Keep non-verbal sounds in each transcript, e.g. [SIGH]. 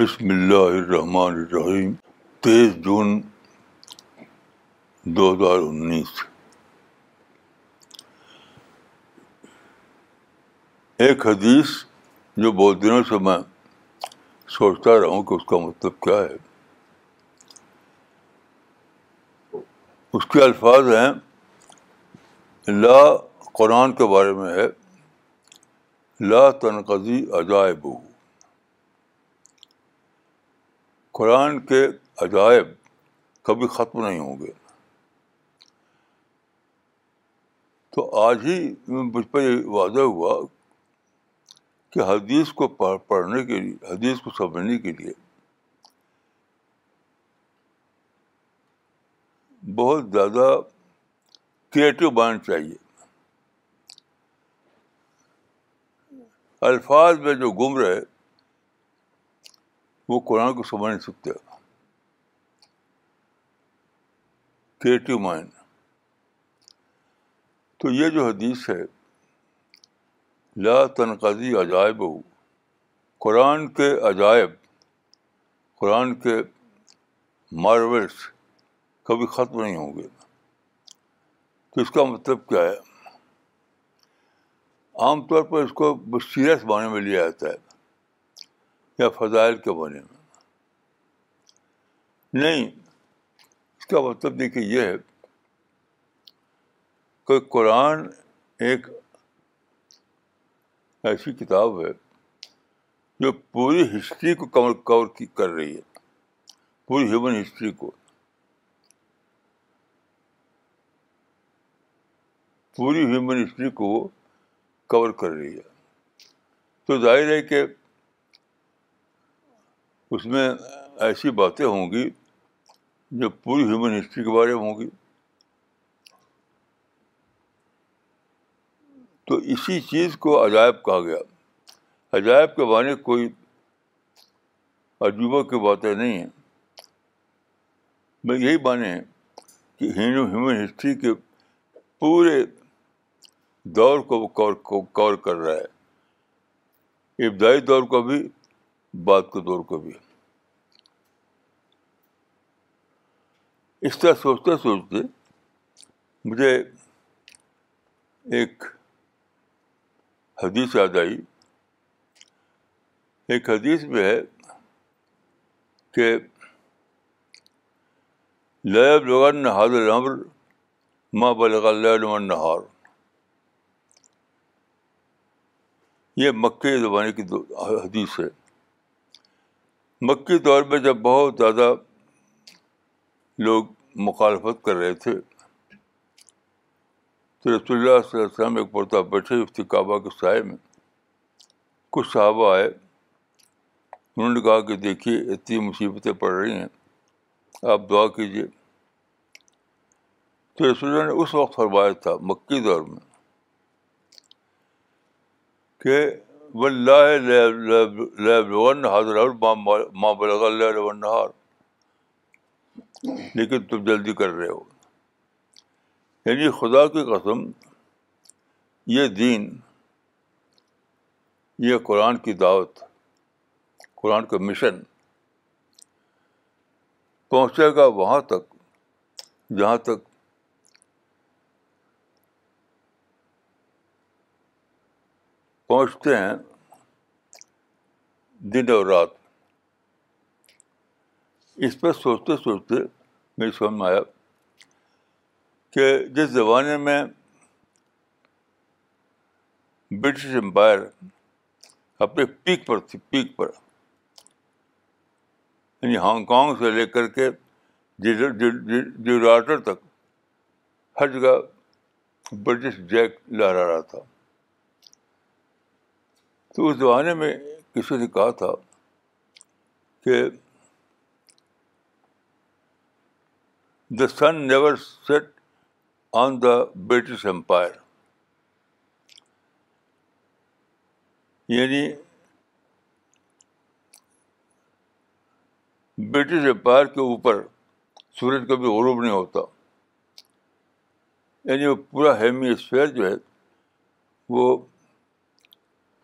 بسم اللہ الرحمن الرحیم تیئیس جون دو ہزار انیس۔ ایک حدیث جو بہت دنوں سے میں سوچتا رہا ہوں کہ اس کا مطلب کیا ہے۔ اس کے الفاظ ہیں، لا قرآن کے بارے میں ہے، لا تنقضی عجائب قرآن کے عجائب کبھی ختم نہیں ہوں گے۔ تو آج ہی مجھ پر یہ واضح ہوا کہ حدیث کو پڑھنے کے لیے، حدیث کو سمجھنے کے لیے بہت زیادہ کریٹو مائنڈ چاہیے۔ الفاظ میں جو گم رہے وہ قرآن کو سمجھ نہیں سکتے کریٹو مائنڈ تو یہ جو حدیث ہے لا تنقضی عجائب ہو قرآن کے عجائب قرآن کے مارولس کبھی ختم نہیں ہوں گے تو اس کا مطلب کیا ہے عام طور پر اس کو سیریس معنی میں لیا جاتا ہے یا فضائل کے بارے میں نہیں، اس کا مطلب دیکھیے یہ ہے کہ قرآن ایک ایسی کتاب ہے جو پوری ہسٹری کو کور کور کر رہی ہے، پوری ہیومن ہسٹری کو۔ پوری ہیومن ہسٹری کو کور کر رہی ہے۔ تو ظاہر ہے کہ اس میں ایسی باتیں ہوں گی جو پوری ہیومن ہسٹری کے بارے میں ہوں گی۔ تو اسی چیز کو عجائب کہا گیا۔ عجائب کے معنی کوئی عجوبہ کی باتیں نہیں ہیں۔ میں یہی معنی ہے کہ ہیومن ہسٹری کے پورے دور کو وہ کور کر رہا ہے۔ ابتدائی دور کو بھی بعد کے دور کو بھی۔ اس طرح سوچتے سوچتے مجھے ایک حدیث یاد آئی۔ ایک حدیث میں ہے کہ لیب لغن حاضر امر ماں بلغ نہار یہ مکئی زبانی کی حدیث ہے۔ مکی دور میں جب بہت زیادہ لوگ مخالفت کر رہے تھے، تو رسول اللہ صلی اللہ علیہ وسلم ایک پرتا بیٹھے افتی کعبہ کے سائے میں۔ کچھ صحابہ آئے، انہوں نے کہا کہ دیکھیے، اتنی مصیبتیں پڑ رہی ہیں، آپ دعا کیجیے تو رسول اللہ نے اس وقت فرمایا تھا مکی دور میں، کہ ماں بلغ اللہ نہار لیکن تم جلدی کر رہے ہو۔ یعنی خدا کی قسم، یہ دین، یہ قرآن کی دعوت، قرآن کا مشن پہنچے گا وہاں تک، جہاں تک پہنچتے ہیں دن اور رات۔ اس پہ سوچتے سوچتے میری سمجھ میں آیا کہ جس زمانے میں برٹش امپائر اپنے پیک پر تھی، پیک پر یعنی ہانگ کانگ سے لے کر کے جیراٹر تک، ہر جگہ برٹش جیک لہرا رہا تھا۔ تو اس زمانے میں کسی نے کہا تھا کہ the sun never set on the British empire یعنی برٹش امپائر کے اوپر سورج کبھی غروب نہیں ہوتا۔ یعنی وہ پورا ہیمی اسفیئر جو ہے وہ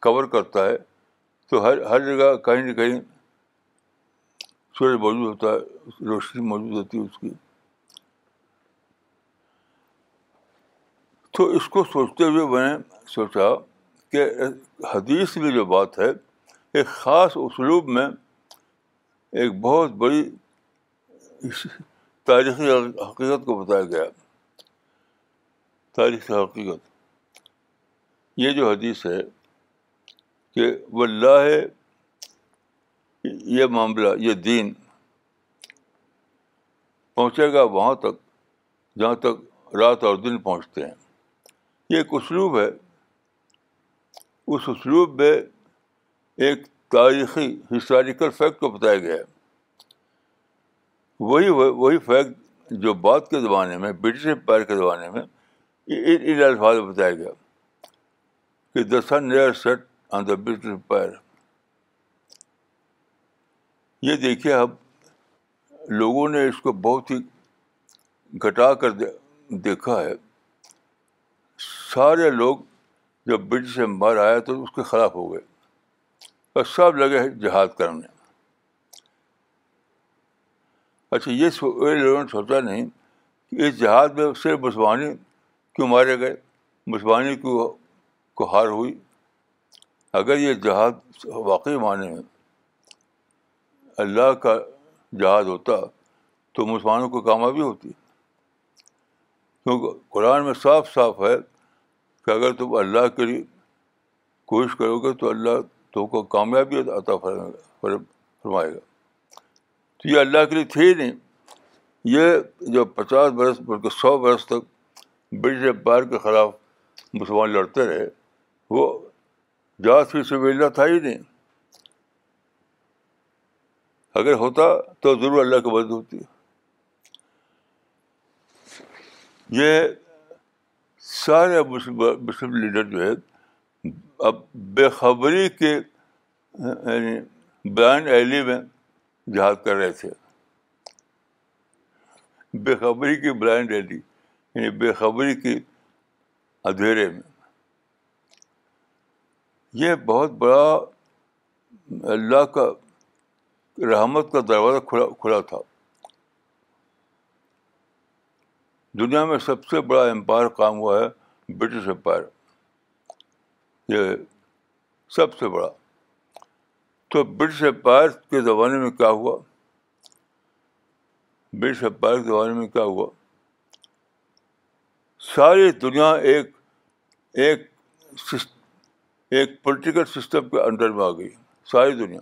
کور کرتا ہے تو ہر ہر جگہ کہیں نہ کہیں سورج موجود ہوتا ہے، روشنی موجود ہوتی ہے اس کی۔ تو اس کو سوچتے ہوئے میں نے سوچا کہ حدیث میں جو بات ہے، ایک خاص اسلوب میں ایک بہت بڑی تاریخی حقیقت کو بتایا گیا۔ تاریخی حقیقت۔ یہ جو حدیث ہے کہ واللہ یہ معاملہ، یہ دین پہنچے گا وہاں تک جہاں تک رات اور دن پہنچتے ہیں۔ یہ ایک اسلوب ہے۔ اس اسلوب میں ایک تاریخی ہسٹوریکل فیکٹ کو بتایا گیا ہے۔ وہی وہی فیکٹ جو بعد کے زمانے میں برٹش امپائر کے زمانے میں، ان الفاظ میں بتایا گیا کہ the sun never set on the British empire. یہ دیکھیے، اب لوگوں نے اس کو بہت ہی گھٹا کر دیکھا ہے۔ سارے لوگ جب برٹش امپائر آیا تو اس کے خلاف ہو گئے اور سب لگے جہاد کرنے۔ اچھا یہ لوگوں نے سوچا نہیں کہ اس جہاد میں صرف مسلمانی کیوں مارے گئے؟ مسلمانی کیوں کو ہار ہوئی؟ اگر یہ جہاد واقعی معنی میں اللہ کا جہاد ہوتا تو مسلمانوں کو کامیابی ہوتی۔ کیونکہ قرآن میں صاف صاف ہے کہ اگر تم اللہ کے لیے کوشش کرو گے تو اللہ تو کو کامیابی عطا فرمائے گا۔ تو یہ اللہ کے لیے تھے ہی نہیں۔ یہ جو پچاس برس بلکہ سو برس تک برٹش امپائر کے خلاف مسلمان لڑتے رہے، وہ جات فی سب اللہ تھا ہی نہیں۔ اگر ہوتا تو ضرور اللہ کی مدد ہوتی۔ یہ سارے مسلم لیڈر جو ہے، اب بےخبری کے یعنی بیان ایلی میں جہاد کر رہے تھے۔ بےخبری کی بلائنڈ ریلی یعنی بےخبری کی اندھیرے میں۔ یہ بہت بڑا اللہ کا رحمت کا دروازہ کھلا کھلا تھا۔ دنیا میں سب سے بڑا امپائر کام ہوا ہے برٹش امپائر۔ یہ سب سے بڑا۔ تو برٹش امپائر کے زمانے میں کیا ہوا؟ برٹش امپائر کے زمانے میں کیا ہوا؟ ساری دنیا ایک ایک ایک پولیٹیکل سسٹم کے انڈر میں آ گئی، ساری دنیا۔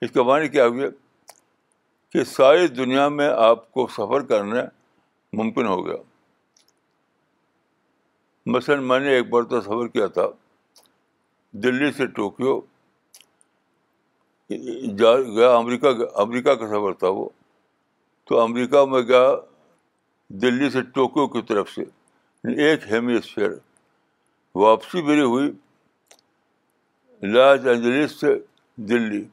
اس کا معنی کیا ہوئی کہ ساری دنیا میں آپ کو سفر کرنا ممکن ہو گیا۔ مثلاً میں نے ایک بار تو سفر کیا تھا، دلی سے ٹوکیو۔ جا، گیا امریکہ امریکہ کا سفر تھا وہ۔ تو امریکہ میں گیا، دلی سے ٹوکیو کی طرف سے یعنی ایک ہیمیسفیئر واپسی میری ہوئی لاس اینجلس سے دلی،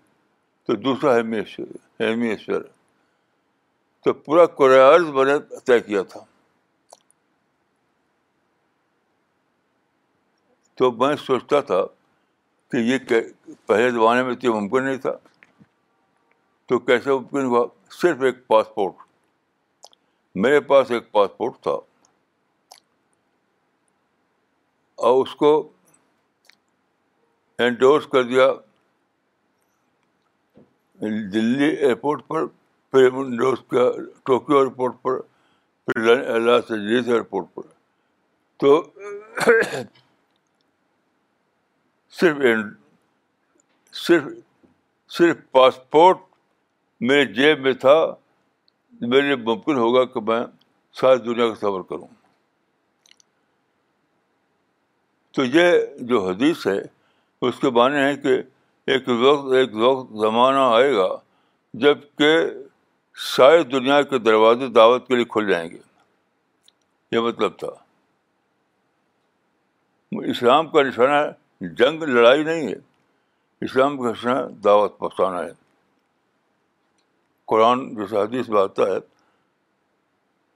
تو دوسرا ہیمیسفیئر ہیمیسفیئر تو پورا کوریاز میں نے طے کیا تھا۔ تو میں سوچتا تھا کہ یہ پہلے زمانے میں تو ممکن نہیں تھا۔ تو کیسے ممکن ہوا؟ صرف ایک پاسپورٹ۔ میرے پاس ایک پاسپورٹ تھا۔ اور اس کو انڈورس کر دیا۔ دلی ایئرپورٹ پر، پھر انڈورس کیا۔ ٹوکیو ایئرپورٹ پر، پھر لاس اینجلیس ایئرپورٹ پر۔ تو صرف صرف صرف پاسپورٹ میرے جیب میں تھا۔ میرے لیے ممکن ہوگا کہ میں ساری دنیا کا سفر کروں۔ تو یہ جو حدیث ہے اس کے معنی ہے کہ ایک وقت ایک وقت زمانہ آئے گا جبکہ ساری دنیا کے دروازے دعوت کے لیے کھل جائیں گے۔ یہ مطلب تھا۔ اسلام کا نشانہ جنگ، لڑائی نہیں ہے۔ اسلام کا نشانہ دعوت پہنچانا ہے۔ قرآن جیسے حدیث میں آتا ہے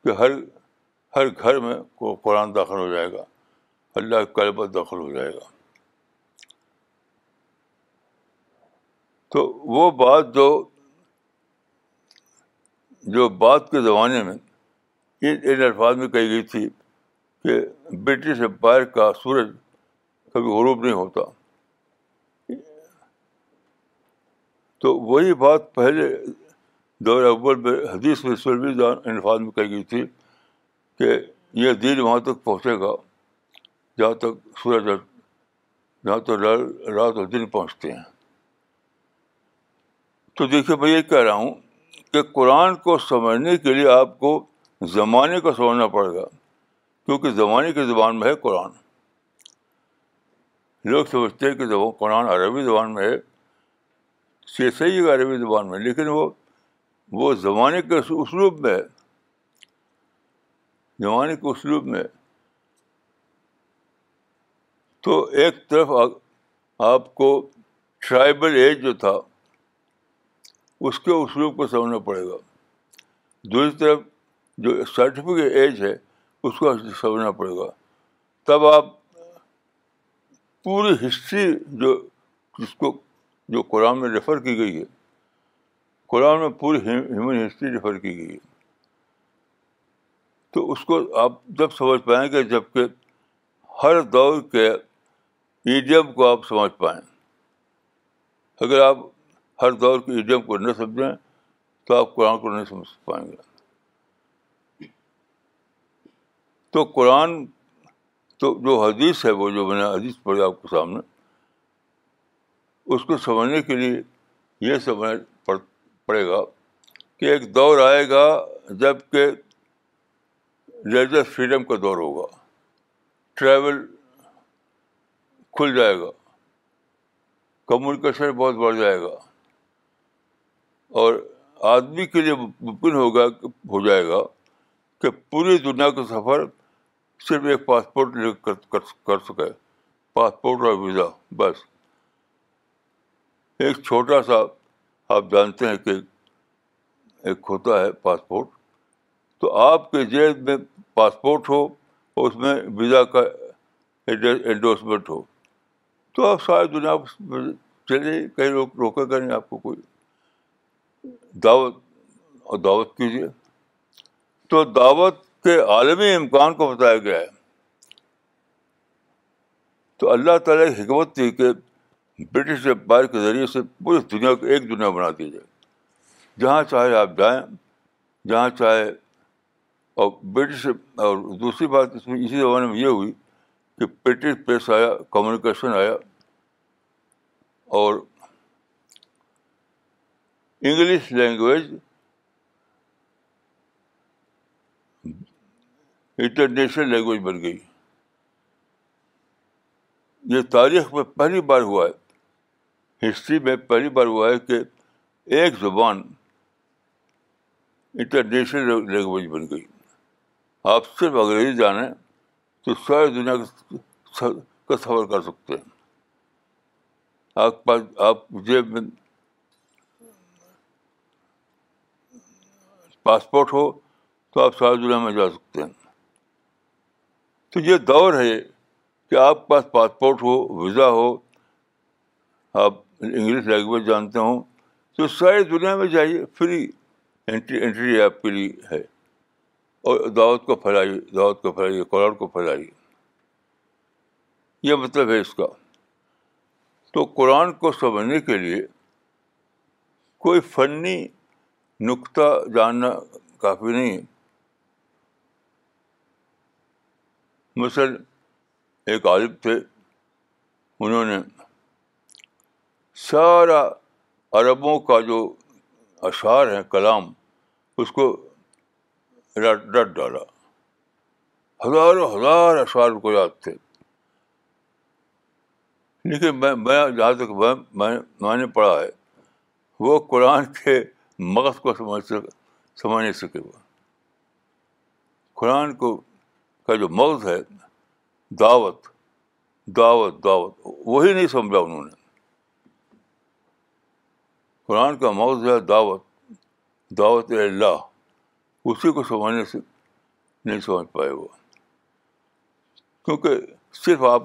کہ ہر ہر گھر میں قرآن داخل ہو جائے گا۔ اللہ کا کلبت داخل ہو جائے گا۔ تو وہ بات جو جو بات کے زمانے میں ان الفاظ میں کہی گئی تھی کہ برٹش امپائر کا سورج کبھی غروب نہیں ہوتا۔ تو وہی بات پہلے دور اکبر میں حدیث میں سلوی الفاظ میں کہی گئی تھی کہ یہ دین وہاں تک پہنچے گا، جہاں تک سورج جہاں تک رات اور دن پہنچتے ہیں۔ تو دیکھیے میں یہ کہہ رہا ہوں کہ قرآن کو سمجھنے کے لیے آپ کو زمانے کو سمجھنا پڑے گا، کیونکہ زمانے کی زبان میں ہے قرآن۔ لوگ سمجھتے ہیں کہ قرآن عربی زبان میں ہے صحیح ہے عربی زبان میں، لیکن وہ وہ زمانے کے اسلوب میں ہے۔ زمانے کے اسلوب میں تو ایک طرف آپ کو ٹرائبل ایج جو تھا اس کے اسلوب کو سمجھنا پڑے گا۔ دوسری طرف جو سرٹیفکیٹ ایج ہے، اس کو سمجھنا پڑے گا۔ تب آپ پوری ہسٹری جو جس کو، جو قرآن میں ریفر کی گئی ہے، قرآن میں پوری ہیومن ہسٹری ریفر کی گئی ہے۔ تو اس کو آپ جب سمجھ پائیں گے جبکہ ہر دور کے ایڈیم کو آپ سمجھ پائیں۔ اگر آپ ہر دور کے ایڈیم کو نہ سمجھیں تو آپ قرآن کو نہیں سمجھ پائیں گے۔ تو قرآن تو جو حدیث ہے، وہ جو میں نے حدیث پڑھی آپ کے سامنے، اس کو سمجھنے کے لیے یہ سمجھ پڑے گا کہ ایک دور آئے گا جبکہ ریلیجس فریڈم کا دور ہوگا۔ ٹریول کھل جائے گا۔ کمیونیکیشن بہت بڑھ جائے گا۔ اور آدمی کے لیے ممکن ہوگا ہو جائے گا کہ پوری دنیا کا سفر صرف ایک پاسپورٹ لے کر سکے، پاسپورٹ اور ویزا، بس۔ ایک چھوٹا سا آپ جانتے ہیں کہ ایک ہوتا ہے پاسپورٹ۔ تو آپ کے جیب میں پاسپورٹ ہو اور اس میں ویزا کا انڈورسمنٹ ہو۔ تو آپ ساری دنیا چلے کہیں روکے گا نہیں آپ کو کوئی دعوت اور دعوت کیجیے۔ تو دعوت کے عالمی امکان کو بتایا گیا ہے۔ تو اللہ تعالیٰ کی حکمت تھی کہ برٹش امپائر کے ذریعے سے پوری دنیا کو ایک دنیا بنا دی جائے۔ جہاں چاہے آپ جائیں، جہاں چاہے، اور برٹش اور دوسری بات اس میں اسی زمانے میں یہ ہوئی کہ برٹش پریس آیا، کمیونیکیشن آیا، اور انگلش لینگویج انٹرنیشنل لینگویج بن گئی۔ یہ تاریخ میں پہلی بار ہوا ہے۔ ہسٹری میں پہلی بار ہوا ہے کہ ایک زبان انٹرنیشنل لینگویج بن گئی۔ آپ صرف انگریزی جانیں تو ساری دنیا کا سفر کر سکتے ہیں۔ آپ پاس آپ جیب میں پاسپورٹ ہو تو آپ ساری دنیا میں جا سکتے ہیں۔ تو یہ دور ہے کہ آپ کے پاس پاسپورٹ ہو، ویزا ہو، آپ انگلش لینگویج جانتے ہوں تو ساری دنیا میں جائیے، فری انٹری انٹری آپ کے لیے ہے۔ اور دعوت کو پھیلائیے، دعوت کو پھیلائیے، قرآن کو پھیلائیے۔ یہ مطلب ہے اس کا۔ تو قرآن کو سمجھنے کے لیے کوئی فنی نقطہ جاننا کافی نہیں ہے۔ مثلاً ایک عالم تھے، انہوں نے سارا عربوں کا جو اشعار ہیں کلام، اس کو رٹ رٹ ڈالا۔ ہزاروں، ہزار اشعار کو یاد تھے۔ لیکن میں میں، جہاں تک میں نے پڑھا ہے، وہ قرآن کے مغز کو سمجھ سک سمجھ نہیں سکے وہ۔ قرآن کو کا جو مغز ہے، دعوت دعوت دعوت، وہی نہیں سمجھا انہوں نے۔ قرآن کا مغز ہے دعوت دعوت اللہ، اسی کو سمجھنے سے نہیں سمجھ پائے وہ۔ کیونکہ صرف آپ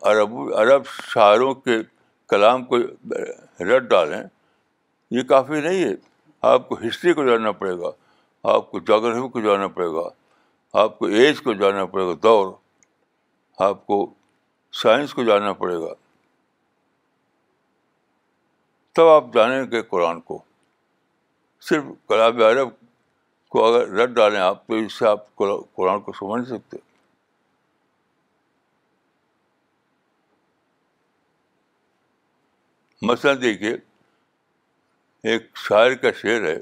عرب عرب شاعروں کے کلام کو رٹ ڈالیں یہ کافی نہیں ہے۔ آپ کو ہسٹری کو جاننا پڑے گا، آپ کو جاگرفی کو جاننا پڑے گا، آپ کو ایج کو جاننا پڑے گا، دور۔ آپ کو سائنس کو جاننا پڑے گا۔ تب آپ جانیں گے قرآن کو۔ صرف کلاب عرب کو اگر رد ڈالیں آپ تو اس سے آپ قرآن کو سمجھ نہیں سکتے۔ مثلاً دیکھیے ایک شاعر کا شعر ہے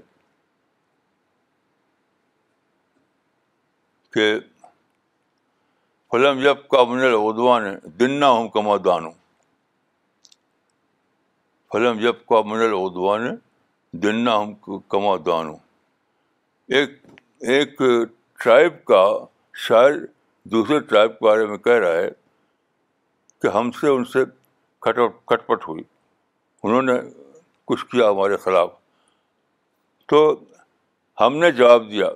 کہ فلم جب کا من الدوان دن نہ ہوں کما دانوں فلم جب کا من الدوان دن نہ ہم کما دانوں ایک ایک ٹرائب کا شاعر دوسرے ٹرائب کے بارے میں کہہ رہا ہے کہ ہم سے ان سے کھٹ کھٹ پٹ ہوئی۔ انہوں نے کچھ کیا ہمارے خلاف۔ تو ہم نے جواب دیا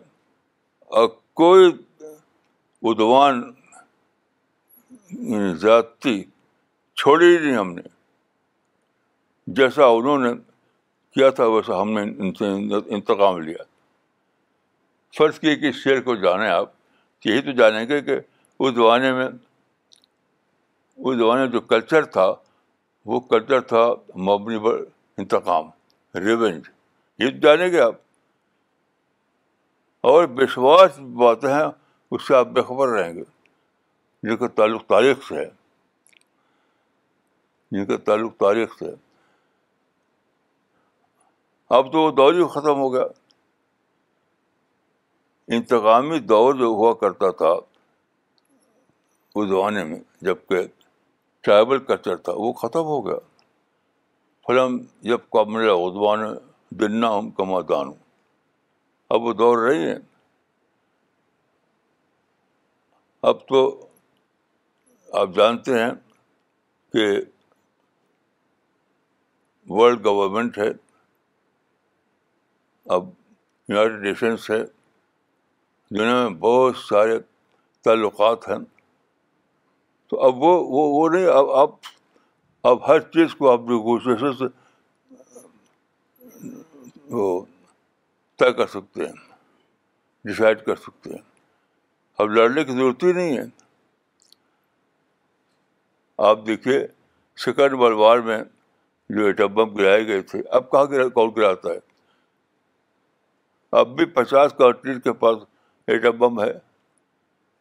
اور کوئی ادوان زیادتی چھوڑی ہی نہیں ہم نے۔ جیسا انہوں نے کیا تھا، ویسا ہم نے ان سے انتقام لیا۔ فرض کیے کہ شعر کو جانیں آپ، یہی تو جانیں گے کہ اس زمانے میں اس زمانے میں جو کلچر تھا، وہ کلچر تھا مبنی پر انتقام، ریونج، یہ جانیں گے آپ۔ اور وشواس باتیں ہیں اس سے آپ بے خبر رہیں گے، جن کا تعلق تاریخ سے ہے۔ جن کا تعلق تاریخ سے ہے۔ اب تو وہ دور ہی ختم ہو گیا۔ انتقامی دور جو ہوا کرتا تھا، اس زمانے میں، جبکہ ٹرائبل کلچر تھا، وہ ختم ہو گیا۔ فلم جب قابل ادوان دنا ہم کما دان اب وہ دور رہی ہیں۔ اب تو آپ جانتے ہیں کہ ورلڈ گورمنٹ ہے۔ اب یونائٹیڈ نیشنس ہے۔ دنیا میں بہت سارے تعلقات ہیں۔ تو اب وہ وہ وہ نہیں، اب اب اب ہر چیز کو آپ نیگوشیشن سے وہ طے کر سکتے ہیں ڈسائڈ کر سکتے ہیں۔ اب لڑنے کی ضرورت ہی نہیں ہے۔ آپ دیکھیے سیکنڈ ورلڈ وار میں جو ایٹم بم گرائے گئے تھے، اب کہاں گرا، کون گراتا ہے؟ اب بھی پچاس کنٹریز کے پاس ایٹم بم ہے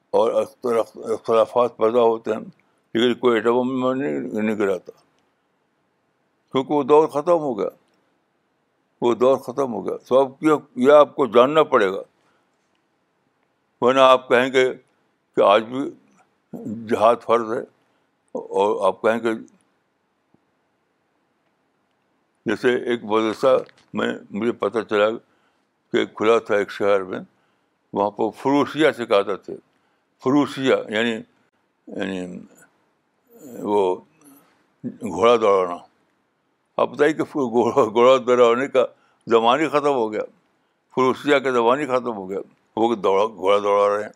اور اختلافات پیدا ہوتے ہیں۔ لیکن کوئی ایٹم بم نہیں نہیں گراتا کیونکہ وہ دور ختم ہو گیا۔ وہ دور ختم ہو گیا۔ تو اب یہ آپ کو جاننا پڑے گا۔ ورنہ آپ کہیں گے کہ آج بھی جہاد فرض ہے، اور آپ کہیں گے، جیسے ایک مدرسہ میں مجھے پتہ چلا کہ کھلا تھا ایک شہر میں، وہاں پہ فروسیہ سکھاتے تھے۔ فروسیہ یعنی یعنی وہ گھوڑا دوڑانا۔ آپ بتائیے کہ گھوڑا دوڑانے کا زمان ہی ختم ہو گیا۔ فروسیہ کا زمان ہی ختم ہو گیا۔ وہ دوڑا گھوڑا دوڑا رہے ہیں۔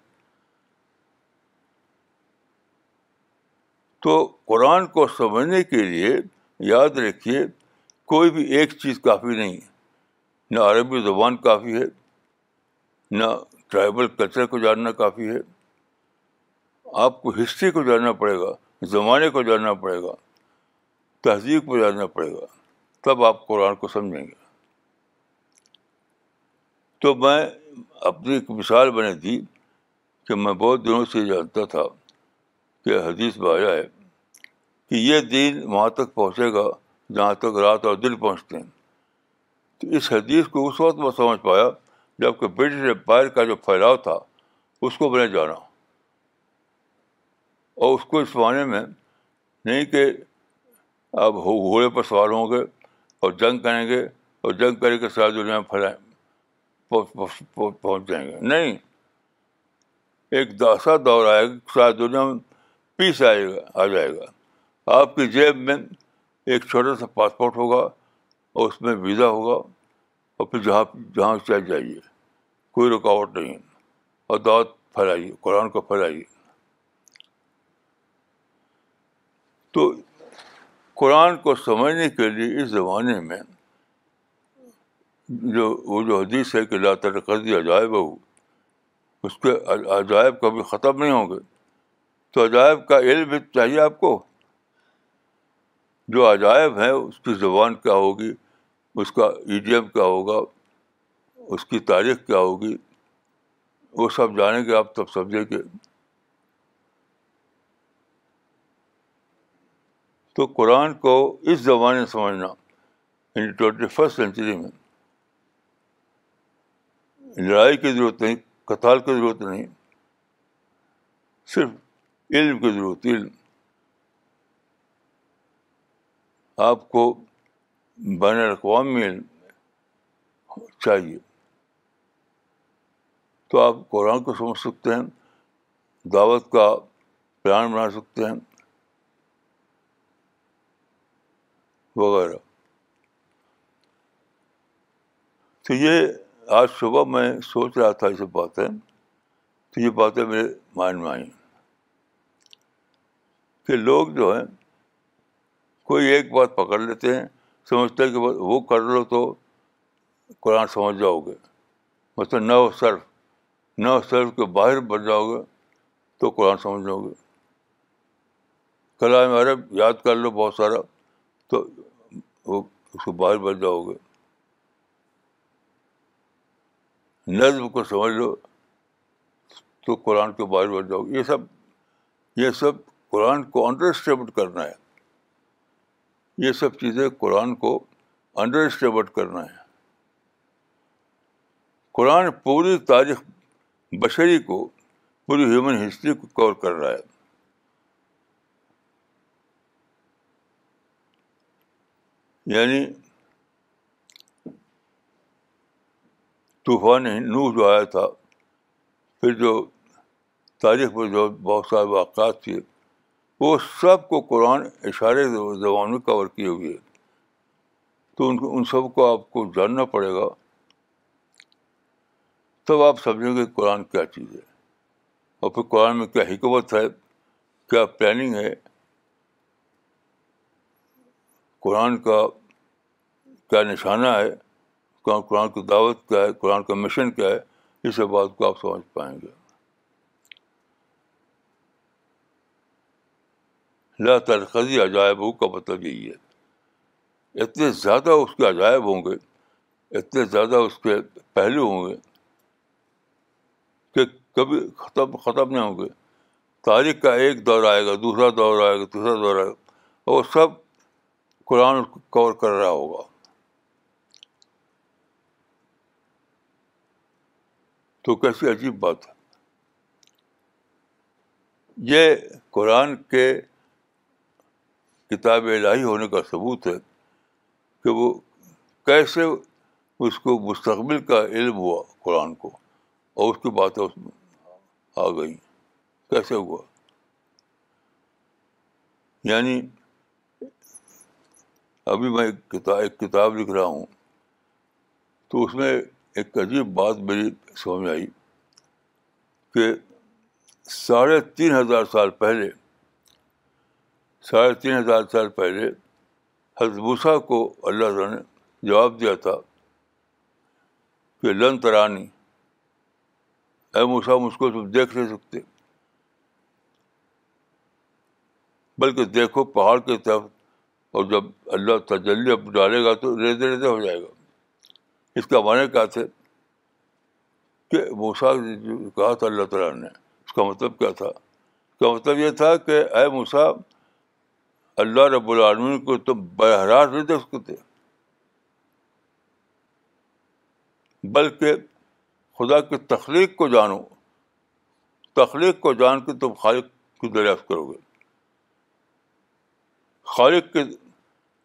تو قرآن کو سمجھنے کے لیے یاد رکھیے، کوئی بھی ایک چیز کافی نہیں نہ عربی زبان کافی ہے، نہ ٹرائبل کلچر کو جاننا کافی ہے۔ آپ کو ہسٹری کو جاننا پڑے گا۔ زمانے کو جاننا پڑے گا تہذیب کو جاننا پڑے گا، تب آپ قرآن کو سمجھیں گے۔ تو میں اپنی ایک مثال بنے دی کہ میں بہت دنوں سے جانتا تھا کہ حدیث میں آیا ہے کہ یہ دین وہاں تک پہنچے گا جہاں تک رات اور دل پہنچتے ہیں۔ تو اس حدیث کو اس وقت میں سمجھ پایا جبکہ برٹش امپائر کا جو پھیلاؤ تھا، اس کو میں نے جانا۔ اور اس کو اس معنی میں نہیں کہ اب گھوڑے پر سوار ہوں گے اور جنگ کریں گے اور جنگ کرے کے ساری دنیا میں پھیلائیں پہنچ جائیں گے۔ نہیں، ایک داسا دور آئے گا ساری دنیا میں پیس آئے گا، آ جائے گا۔ آپ کی جیب میں ایک چھوٹا سا پاسپورٹ ہوگا اور اس میں ویزا ہوگا اور پھر جہاں جہاں چل جائیے کوئی رکاوٹ نہیں۔ اور دعوت پھیلائیے، قرآن کو پھیلائیے۔ تو قرآن کو سمجھنے کے لیے اس زمانے میں جو وہ جو حدیث ہے کہ لا ترقی عجائب ہو، اس کے عجائب کبھی ختم نہیں ہوں گے۔ تو عجائب کا علم بھی چاہیے آپ کو۔ جو عجائب ہیں اس کی زبان کیا ہوگی؟ اس کا ایڈیم کیا ہوگا؟ اس کی تاریخ کیا ہوگی؟ وہ سب جانیں گے آپ تب سمجھیں گے۔ تو قرآن کو اس زمانے سمجھنا یعنی ٹوینٹی فسٹ سینچری میں۔ لڑائی کی ضرورت نہیں کتال کی ضرورت نہیں، صرف علم کی ضرورت، علم۔ آپ کو بین الاقوامی علم چاہیے۔ تو آپ قرآن کو سمجھ سکتے ہیں، دعوت کا پلان بنا سکتے ہیں۔ وغیرہ۔ تو یہ آج صبح میں سوچ رہا تھا یہ سب باتیں، تو یہ باتیں میرے مائنڈ میں آئیں۔ کہ لوگ جو ہیں، کوئی ایک بات پکڑ لیتے ہیں، سمجھتے ہیں کہ وہ کر لو تو قرآن سمجھ جاؤ گے۔ مطلب نو صرف نو صرف کے باہر بڑھ جاؤ گے تو قرآن سمجھ جاؤ گے۔ کلام عرب یاد کر لو بہت سارا، تو وہ اس کو باہر بڑھ جاؤ گے۔ نظم کو سمجھ لو تو قرآن کے باہر بڑھ جاؤ گے۔ یہ سب یہ سب قرآن کو انڈر اسٹیبل کرنا ہے۔ یہ سب چیزیں قرآن کو انڈر اسٹیبل کرنا ہے۔ قرآن پوری تاریخ بشری کو، پوری ہیومن ہسٹری کو کور کر رہا ہے۔ یعنی طوفان نو جو آیا تھا، پھر جو تاریخ میں جو بہت سارے واقعات تھے، وہ سب کو قرآن اشارے زبان میں کور کیے ہوئے تو ان کو، ان سب کو آپ کو جاننا پڑے گا۔ تب آپ سمجھیں گے قرآن کیا چیز ہے۔ اور پھر قرآن میں کیا حکمت ہے، کیا پلاننگ ہے۔ قرآن کا کیا نشانہ ہے؟ قرآن کی دعوت کیا ہے؟ قرآن کا مشن کیا ہے؟ یہ سب بات کو آپ سمجھ پائیں گے۔ لا ترقی عجائب کا مطلب یہی ہے۔ اتنے زیادہ اس کے عجائب ہوں گے، اتنے زیادہ اس کے پہلو ہوں گے کہ کبھی ختم ختم نہیں ہوں گے۔ تاریخ کا ایک دور آئے گا، دوسرا دور آئے گا، تیسرا دور آئے گا وہ سب قرآن کور کر رہا ہوگا۔ تو کیسی عجیب بات ہے۔ یہ قرآن کے کتاب الہی ہونے کا ثبوت ہے کہ وہ کیسے اس کو مستقبل کا علم ہوا قرآن کو، اور اس کی باتیں اس میں آ گئیں۔ کیسے ہوا؟ یعنی ابھی میں ایک کتاب لکھ رہا ہوں۔ تو اس میں ایک عجیب بات میری سمجھ میں آئی کہ ساڑھے تین ہزار سال پہلے، ساڑھے تین ہزار سال پہلے حضبوسا کو اللہ تعالیٰ نے جواب دیا تھا کہ لن ترانی، اے موسا مجھ کو تم دیکھ نہیں سکتے، بلکہ دیکھو پہاڑ کی طرف اور جب اللہ تجلی اب ڈالے گا تو ریزے ریزے ہو جائے گا۔ اس کا معنی کیا تھے؟ کہ موسا کہا تھا اللہ تعالیٰ نے، اس کا مطلب کیا تھا؟ اس کا مطلب یہ تھا کہ اے موسا اللہ رب العالمین کو تم بہراس نہیں دیکھ سکتے بلکہ خدا کی تخلیق کو جانو۔ تخلیق کو جان کے تم خالق کی دریافت کرو گے۔ خالق کے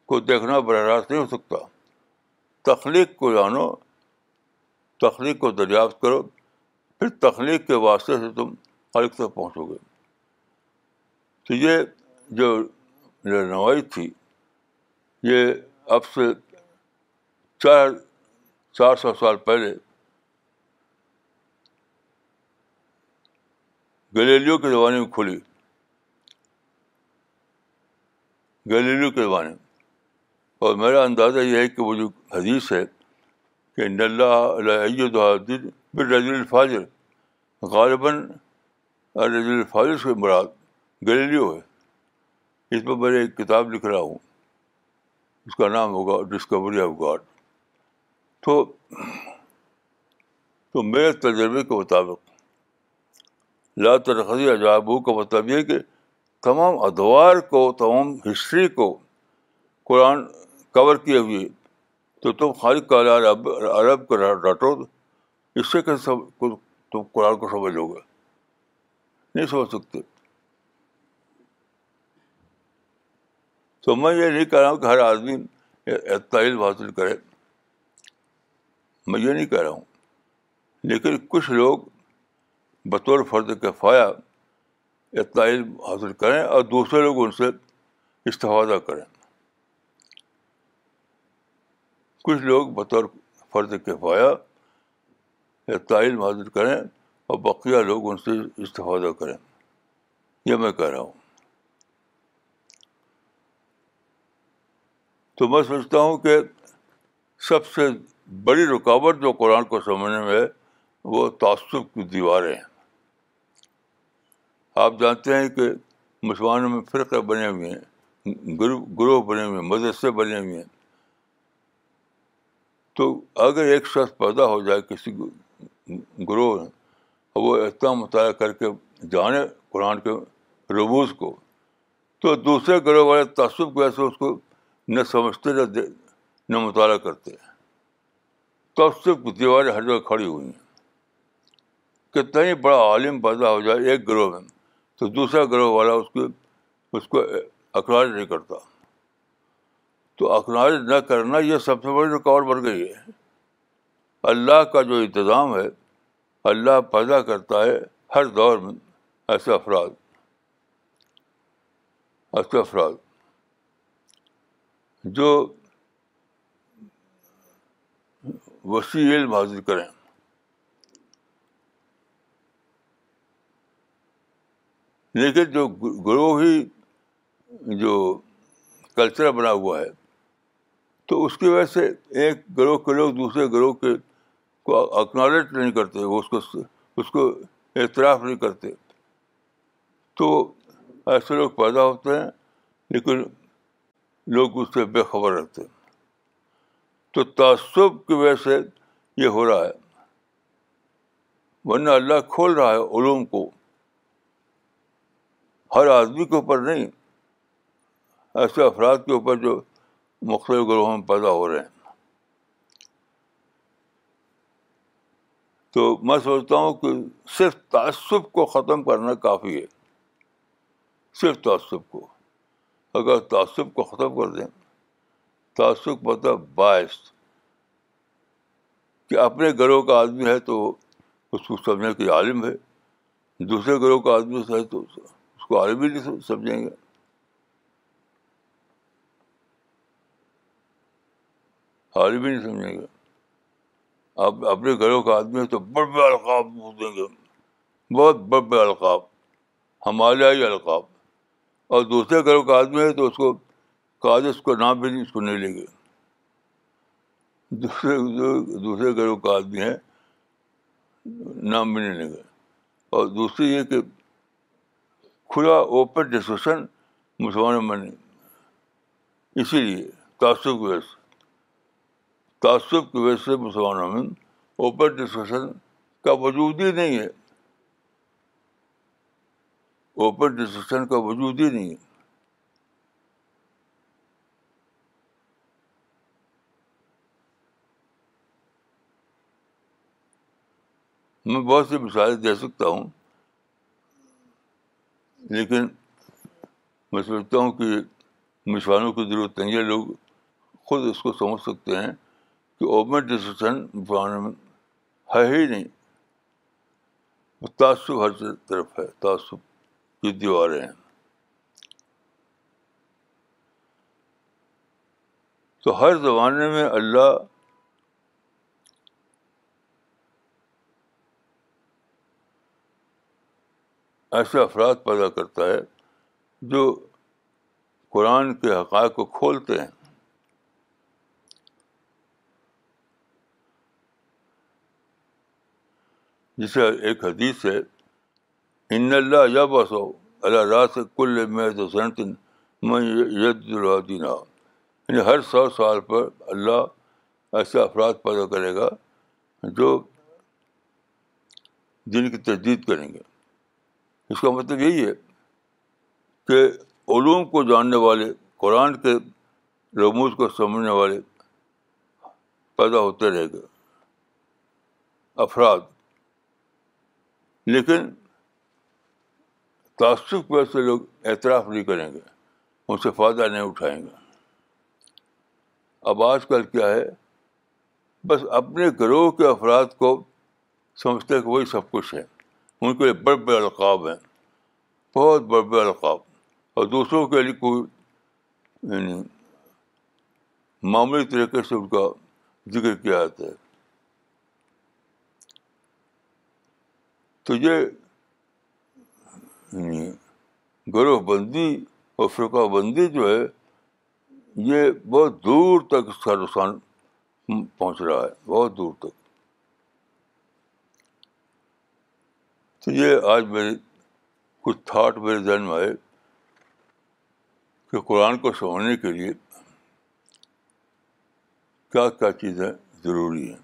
کو دیکھنا براہ راست نہیں ہو سکتا۔ تخلیق کو جانو، تخلیق کو دریافت کرو، پھر تخلیق کے واسطے سے تم خالق تک پہنچو گے۔ تو یہ جو رہنمائی تھی، یہ اب سے چار چار سو سال پہلے گلیلیو کے زمانے میں کھلی۔ گلیلیو کے زمانے میں اور میرا اندازہ یہ ہے کہ وہ جو حدیث ہے کہ رضی الفاظر غالباً رضی الفاظر سے مراد گلیلیو ہے۔ اس پر میں ایک کتاب لکھ رہا ہوں۔ اس کا نام ہوگا ڈسکوری آف گاڈ تو تو میرے تجربے کے مطابق لا ترخی عجابو کا مطلب یہ کہ تمام ادوار کو، تمام ہسٹری کو قرآن کور کیے ہوئے تو تم خالد کالا عرب عرب کو ڈانٹو اس سے کیسے تم قرآن کو سمجھ لو گے؟ نہیں سمجھ سکتے۔ تو میں یہ نہیں کہہ رہا ہوں کہ ہر آدمی علم حاصل کرے۔ میں یہ نہیں کہہ رہا ہوں۔ لیکن کچھ لوگ بطور فرد کے فایا اتنا علم حاصل کریں اور دوسرے لوگ ان سے استفادہ کریں۔ کچھ لوگ بطور فرد کے فایا اتنا علم حاصل کریں اور بقیہ لوگ ان سے استفادہ کریں۔ یہ میں کہہ رہا ہوں۔ تو میں سوچتا ہوں کہ سب سے بڑی رکاوٹ جو قرآن کو سمجھنے میں ہے وہ تعصب کی دیواریں ہیں۔ آپ جانتے ہیں کہ مسلمانوں میں فرقے بنے ہوئے ہیں، گروہ بنے ہوئے ہیں، مدرسے بنے ہوئے ہیں۔ تو اگر ایک شخص پیدا ہو جائے، کسی گروہ میں وہ اتنا مطالعہ کر کے جانے قرآن کے ربوز کو۔ تو دوسرے گروہ والے تعصب کی وجہ سے اس کو نہ سمجھتے، نہ دے، نہ مطالعہ کرتے۔ تعصب کی دیواریں ہر جگہ کھڑی ہوئی ہیں۔ کتنا ہی بڑا عالم پیدا ہو جائے ایک گروہ میں۔ تو دوسرا گروہ والا اس کو اس کو اخراج نہیں کرتا۔ تو اخراج نہ کرنا یہ سب سے بڑی رکاوٹ بن گئی ہے۔ اللہ کا جو انتظام ہے، اللہ پیدا کرتا ہے ہر دور میں۔ ایسے افراد۔ ایسے افراد۔ جو وسیع علم حاصل کریں۔ لیکن جو گروہ ہی جو کلچر بنا ہوا ہے، تو اس کی وجہ سے ایک گروہ کے لوگ دوسرے گروہ کے کو اکنالج نہیں کرتے، وہ اس کو اس کو اعتراف نہیں کرتے۔ تو ایسے لوگ پیدا ہوتے ہیں، لیکن لوگ اس سے بے خبر رہتے ہیں۔ تو تعصب کی وجہ سے یہ ہو رہا ہے۔ ورنہ اللہ کھول رہا ہے علوم کو۔ ہر آدمی کے اوپر نہیں، ایسے افراد کے اوپر جو مختلف گروہوں میں پیدا ہو رہے ہیں۔ تو میں سوچتا ہوں کہ صرف تعصب کو ختم کرنا کافی ہے۔ صرف تعصب کو۔ اگر تعصب کو ختم کر دیں، تعصب مطلب باعث کہ اپنے گروہ کا آدمی ہے تو اس کو سمجھنے کی عالم ہے، دوسرے گروہ کا آدمی ہے تو اس کو عربی نہیں سمجھیں گے۔ عربی نہیں سمجھیں گے۔ آپ اپنے گھروں کا آدمی ہے تو بڑے بڑے القاب دیں گے۔ بہت بڑے بڑے القاب۔ ہمالیائی القاب۔ اور دوسرے گھروں کا آدمی ہے تو اس کو کاج اس کو نام بھی نہیں، اس کو نہیں لیں گے۔ دوسرے دوسرے گھروں کا آدمی ہے نام بھی نہیں لیں گے۔ اور دوسری یہ کہ کھلا اوپن ڈسکشن مسلمانوں میں نہیں۔ اسی لیے تعصب کی وجہ سے، تعصب کی وجہ سے مسلمانوں میں اوپن ڈسکشن کا وجود ہی نہیں ہے۔ اوپن ڈسکشن کا وجود ہی نہیں ہے۔ میں بہت سی مثالیں دے سکتا ہوں۔ لیکن میں سمجھتا ہوں کہ مثالوں کی ضرورت نہیں ہے۔ لوگ خود اس کو سمجھ سکتے ہیں کہ اوپن ڈسکشن میں ہے ہی نہیں۔ تعصب ہر طرف ہے۔ تعصب کی دیواریں ہیں۔ تو ہر زمانے میں اللہ ایسے افراد پیدا کرتا ہے جو قرآن کے حقائق کو کھولتے ہیں۔ جسے ایک حدیث ہے، ان اللہ یا بس ہو اللہ راس کل میں تو سنت میں ید الدینہ یعنی ہر سو سال پر اللہ ایسے افراد پیدا کرے گا جو دن کی تجدید کریں گے۔ اس کا مطلب یہی ہے کہ علوم کو جاننے والے، قرآن کے رموز کو سمجھنے والے پیدا ہوتے رہے گا افراد۔ لیکن تعصب پہ سے لوگ اعتراف نہیں کریں گے، ان سے فائدہ نہیں اٹھائیں گے۔ اب آج کل کیا ہے، بس اپنے گروہ کے افراد کو سمجھتے کہ وہی سب کچھ ہے۔ ان کے لیے بڑے بڑے القاب ہیں، بہت بڑے بڑے القاب۔ اور دوسروں کے لیے کوئی یعنی معمولی طریقے سے ان کا ذکر کیا جاتا ہے۔ تو یہ یعنی گروہ بندی اور فرقہ بندی جو ہے، یہ بہت دور تک اس کا نقصان پہنچ رہا ہے، بہت دور تک۔ تو یہ آج میری کچھ تھاٹ میرے ذہن میں آئے کہ قرآن کو سمجھنے کے لیے کیا کیا چیزیں ضروری ہیں۔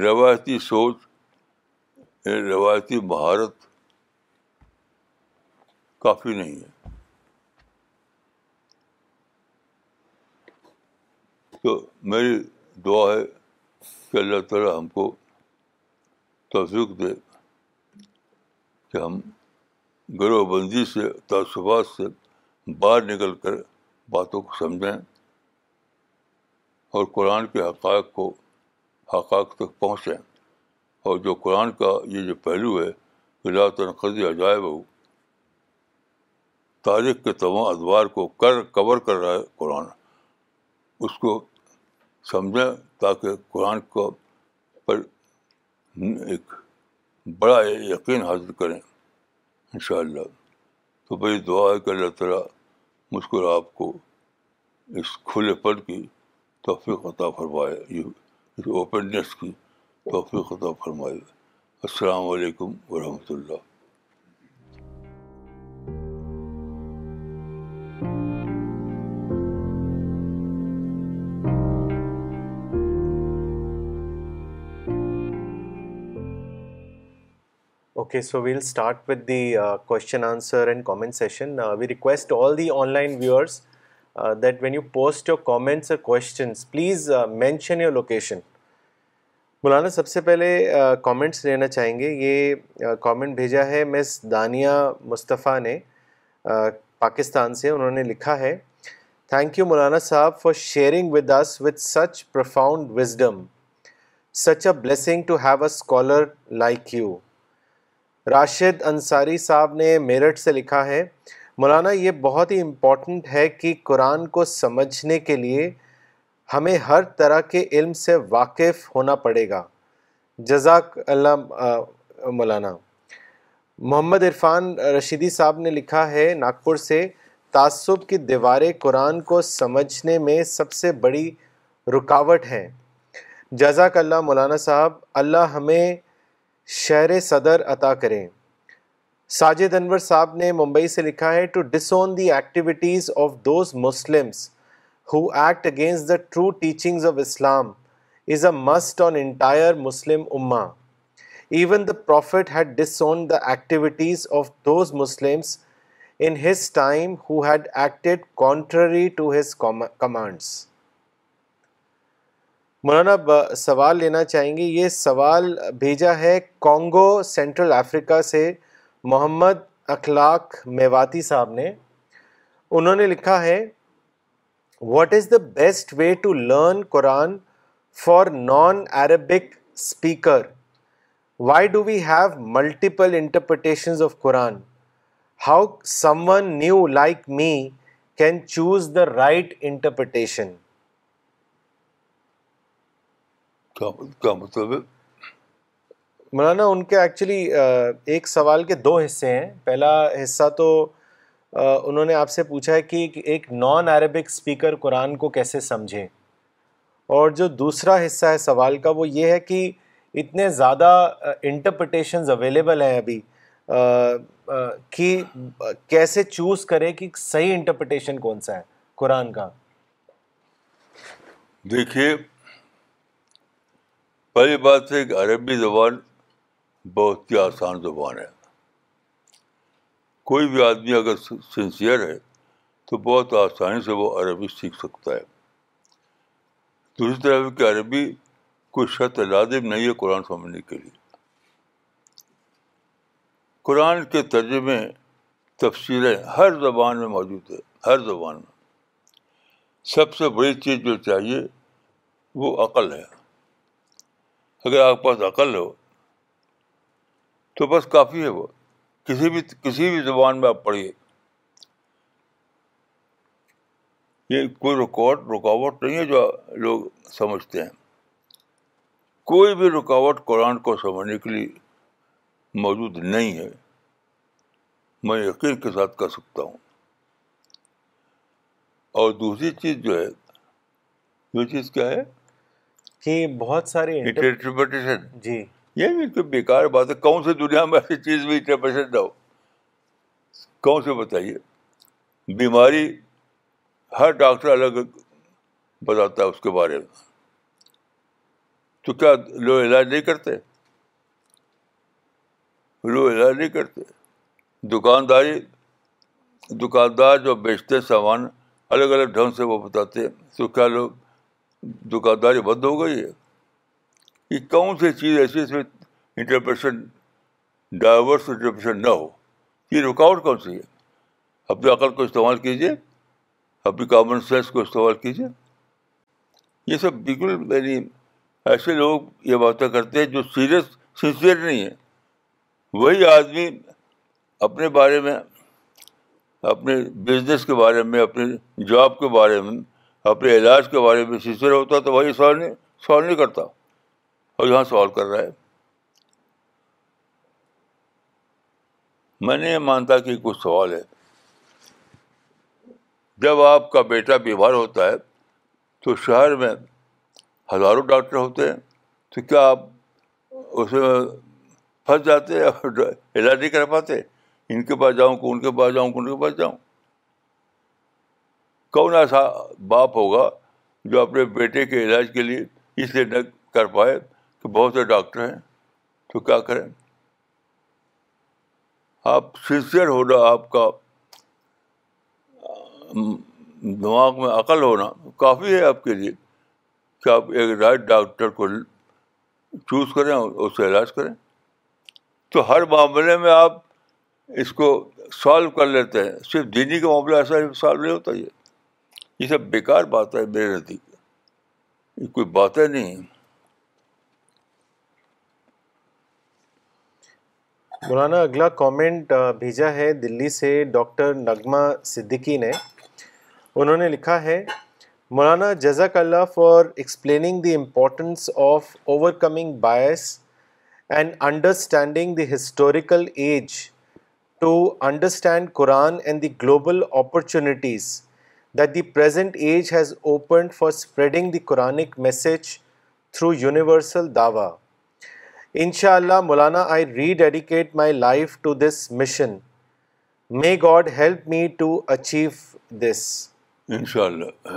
روایتی سوچ یعنی روایتی مہارت کافی نہیں ہے۔ تو میری دعا ہے کہ اللہ تعالیٰ ہم کو توفیق دے کہ ہم گروہ بندی سے، تعصبات سے باہر نکل کر باتوں کو سمجھیں اور قرآن کے حقائق کو حقائق تک پہنچیں۔ اور جو قرآن کا یہ جو پہلو ہے کہ تنقدی عجائب ہو تاریخ کے تمام ادوار کو کر، کور کر رہا ہے قرآن۔ اس کو سمجھیں تاکہ قرآن کو پر ایک بڑا یقین حاصل کریں ان شاء اللہ تو بڑی دعا ہے کہ اللہ تعالیٰ مجھ کو آپ کو اس کھلے پن کی توفیق عطا فرمائے، اس اوپننیس کی توفیق عطا فرمائے۔ السلام علیکم ورحمۃ اللہ۔ Okay, so we'll start with the uh, question, answer and comment session. Uh, we request all the online viewers uh, that when you post your comments or questions, please uh, mention your location. Maulana سب سے پہلے comments لینا چاہیں گے یہ comment بھیجا ہے مس دانیہ مصطفیٰ نے پاکستان سے انہوں نے لکھا ہے تھینک یو مولانا صاحب for sharing with us with such profound wisdom such a blessing to have a scholar like you Rashid Ansari صاحب نے میرٹھ سے لکھا ہے، مولانا یہ بہت ہی امپورٹنٹ ہے کہ قرآن کو سمجھنے کے لیے ہمیں ہر طرح کے علم سے واقف ہونا پڑے گا۔ جزاک اللہ مولانا۔ محمد عرفان رشیدی صاحب نے لکھا ہے ناگپور سے، تعصب کی دیواریں قرآن کو سمجھنے میں سب سے بڑی رکاوٹ ہیں۔ جزاک اللہ، مولانا صاحب، اللہ ہمیں شہر صدر عطا کریں۔ ساجد انور صاحب نے ممبئی سے لکھا ہے to disown the activities of those Muslims who act against the true teachings of Islam is a must on entire Muslim اما even the prophet had disown the activities of those Muslims in his time who had acted contrary to his commands مولانا سوال لینا چاہیں گے، یہ سوال بھیجا ہے Congo central افریقہ سے محمد اخلاق میواتی صاحب نے۔ انہوں نے لکھا ہے what is the best way to learn Quran for non Arabic speaker why do we have multiple interpretations of Quran how someone new like me can choose the right interpretation کیا مطلب ہے۔ مولانا ان کے ایکچولی ایک سوال کے دو حصے ہیں۔ پہلا حصہ تو انہوں نے آپ سے پوچھا ہے کہ ایک نان عربک اسپیکر قرآن کو کیسے سمجھیں اور جو دوسرا حصہ ہے سوال کا وہ یہ ہے کہ اتنے زیادہ انٹرپریٹیشنز اویلیبل ہیں ابھی۔ کہ کیسے چوز کرے کہ صحیح انٹرپریٹیشن کون سا ہے قرآن کا۔ دیکھیے پہلی بات ہے کہ عربی زبان بہت ہی آسان زبان ہے۔ کوئی بھی آدمی اگر سنسیئر ہے تو بہت آسانی سے وہ عربی سیکھ سکتا ہے۔ دوسری طرف کہ عربی کوئی شرط لازم نہیں ہے قرآن سمجھنے کے لیے۔ قرآن کے ترجمے تفصیلیں ہر زبان میں موجود ہے ہر زبان میں۔ سب سے بڑی چیز جو چاہیے وہ عقل ہے۔ اگر آپ کے پاس عقل ہو تو بس کافی ہے وہ۔ کسی بھی کسی بھی زبان میں آپ پڑھیے۔ یہ کوئی رکاوٹ رکاوٹ نہیں ہے جو لوگ سمجھتے ہیں۔ کوئی بھی رکاوٹ قرآن کو سمجھنے کے لیے موجود نہیں ہے۔ میں یقین کے ساتھ کر سکتا ہوں۔ اور دوسری چیز جو ہے وہ چیز کیا ہے؟ کہ بہت سارے انٹرپریٹیشن جی۔ یہ بھی کوئی بیکار بات ہے۔ کون سی دنیا میں ایسی چیز بھی انٹرپریشن نہ ہو؟ کون سے بتائیے؟ بیماری ہر ڈاکٹر الگ بتاتا ہے اس کے بارے میں۔ تو کیا لوگ علاج نہیں کرتے؟ لوگ علاج نہیں کرتے۔ دکانداری دکاندار جو بیچتے سامان الگ الگ ڈھنگ سے وہ بتاتے تو کیا لوگ دکانداری بند ہو گئی ہے۔ کہ کون سی چیز ایسی اس میں انٹرپریشن ڈائیورس انٹرپریشن نہ ہو؟ یہ رکاوٹ کون سی ہے؟ اپنے عقل کو استعمال کیجیے اپنی کامن سینس کو استعمال کیجیے یہ سب بالکل میری ایسے لوگ یہ باتیں کرتے ہیں جو سیریس سنسیئر نہیں ہے وہی آدمی اپنے بارے میں، اپنے بزنس کے بارے میں اپنے جاب کے بارے میں اپنے علاج کے بارے میں سنسیئر ہوتا تو وہی سوال نہیں سوال نہیں کرتا۔ اور یہاں سوال کر رہا ہے۔ میں نہیں مانتا کہ کچھ سوال ہے۔ جب آپ کا بیٹا بیمار ہوتا ہے تو شہر میں ہزاروں ڈاکٹر ہوتے ہیں۔ تو کیا آپ اس میں پھنس جاتے اور علاج نہیں کر پاتے؟ ان کے پاس جاؤں کہ ان کے پاس جاؤں کہ ان کے پاس جاؤں۔ کون ایسا باپ ہوگا جو اپنے بیٹے کے علاج کے لیے اس لیے نہ کر پائے کہ بہت سے ڈاکٹر ہیں؟ تو کیا کریں؟ آپ سنسیئر ہونا، آپ کا دماغ میں عقل ہونا کافی ہے آپ کے لیے کہ آپ ایک رائٹ ڈاکٹر کو چوز کریں اور اس سے علاج کریں۔ تو ہر معاملے میں آپ اس کو سالو کر لیتے ہیں۔ صرف دینی کا معاملہ ایسا سالو نہیں ہوتا یہ۔ یہ سب بیکار بات ہے میرے نزدیک۔ یہ کوئی باتیں نہیں مولانا، اگلا کامنٹ بھیجا ہے دلی سے ڈاکٹر نغمہ صدیقی نے۔ انہوں نے لکھا ہے، مولانا، جزاک اللہ for explaining the importance of overcoming bias and understanding the historical age to understand Quran and the global opportunities that the present age has opened for spreading the Quranic message through universal دعوی ان شاء اللہ مولانا I rededicate my life to this mission may God help me to achieve this ان شاء اللہ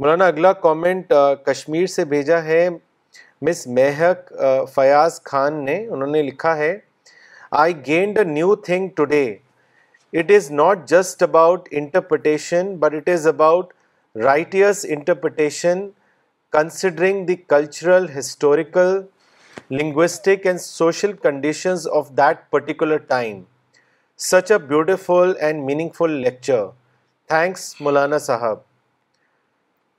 مولانا اگلا comment Kashmir سے بھیجا ہے مس مہک فیاض خان نے انہوں نے لکھا ہے I gained a new thing today it is not just about interpretation but it is about righteous interpretation considering the cultural historical linguistic and social conditions of that particular time such a beautiful and meaningful lecture thanks مولانا صاحب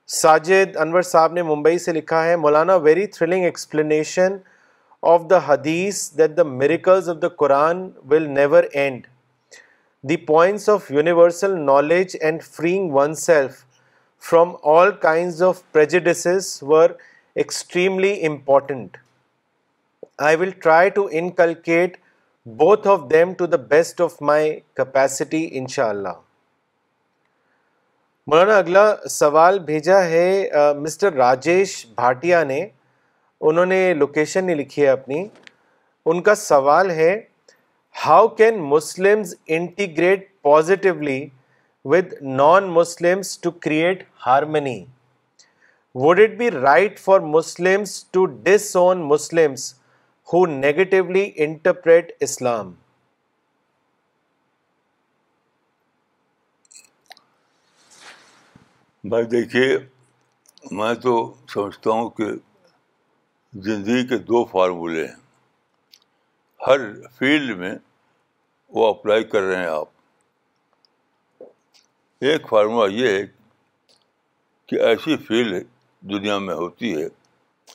ساجد انور صاحب نے ممبئی سے لکھا ہے مولانا very thrilling explanation of the حدیث that the miracles of the Quran will never end the points of universal knowledge and freeing oneself from all kinds of prejudices were extremely important I will try to inculcate both of them to the best of my capacity ان شاء اللہ مولانا اگلا سوال بھیجا ہے mister Rajesh Bhatia نے انہوں نے location نہیں لکھی ہے اپنی ان کا سوال ہے how can Muslims integrate positively with non Muslims to create harmony would it be right for Muslims to disown Muslims who negatively interpret Islam بھائی دیکھیے، میں تو سمجھتا ہوں کہ زندگی کے دو فارمولے ہیں۔ ہر فیلڈ میں وہ اپلائی کر رہے ہیں آپ۔ ایک فارمولہ یہ ہے کہ ایسی فیلڈ دنیا میں ہوتی ہے،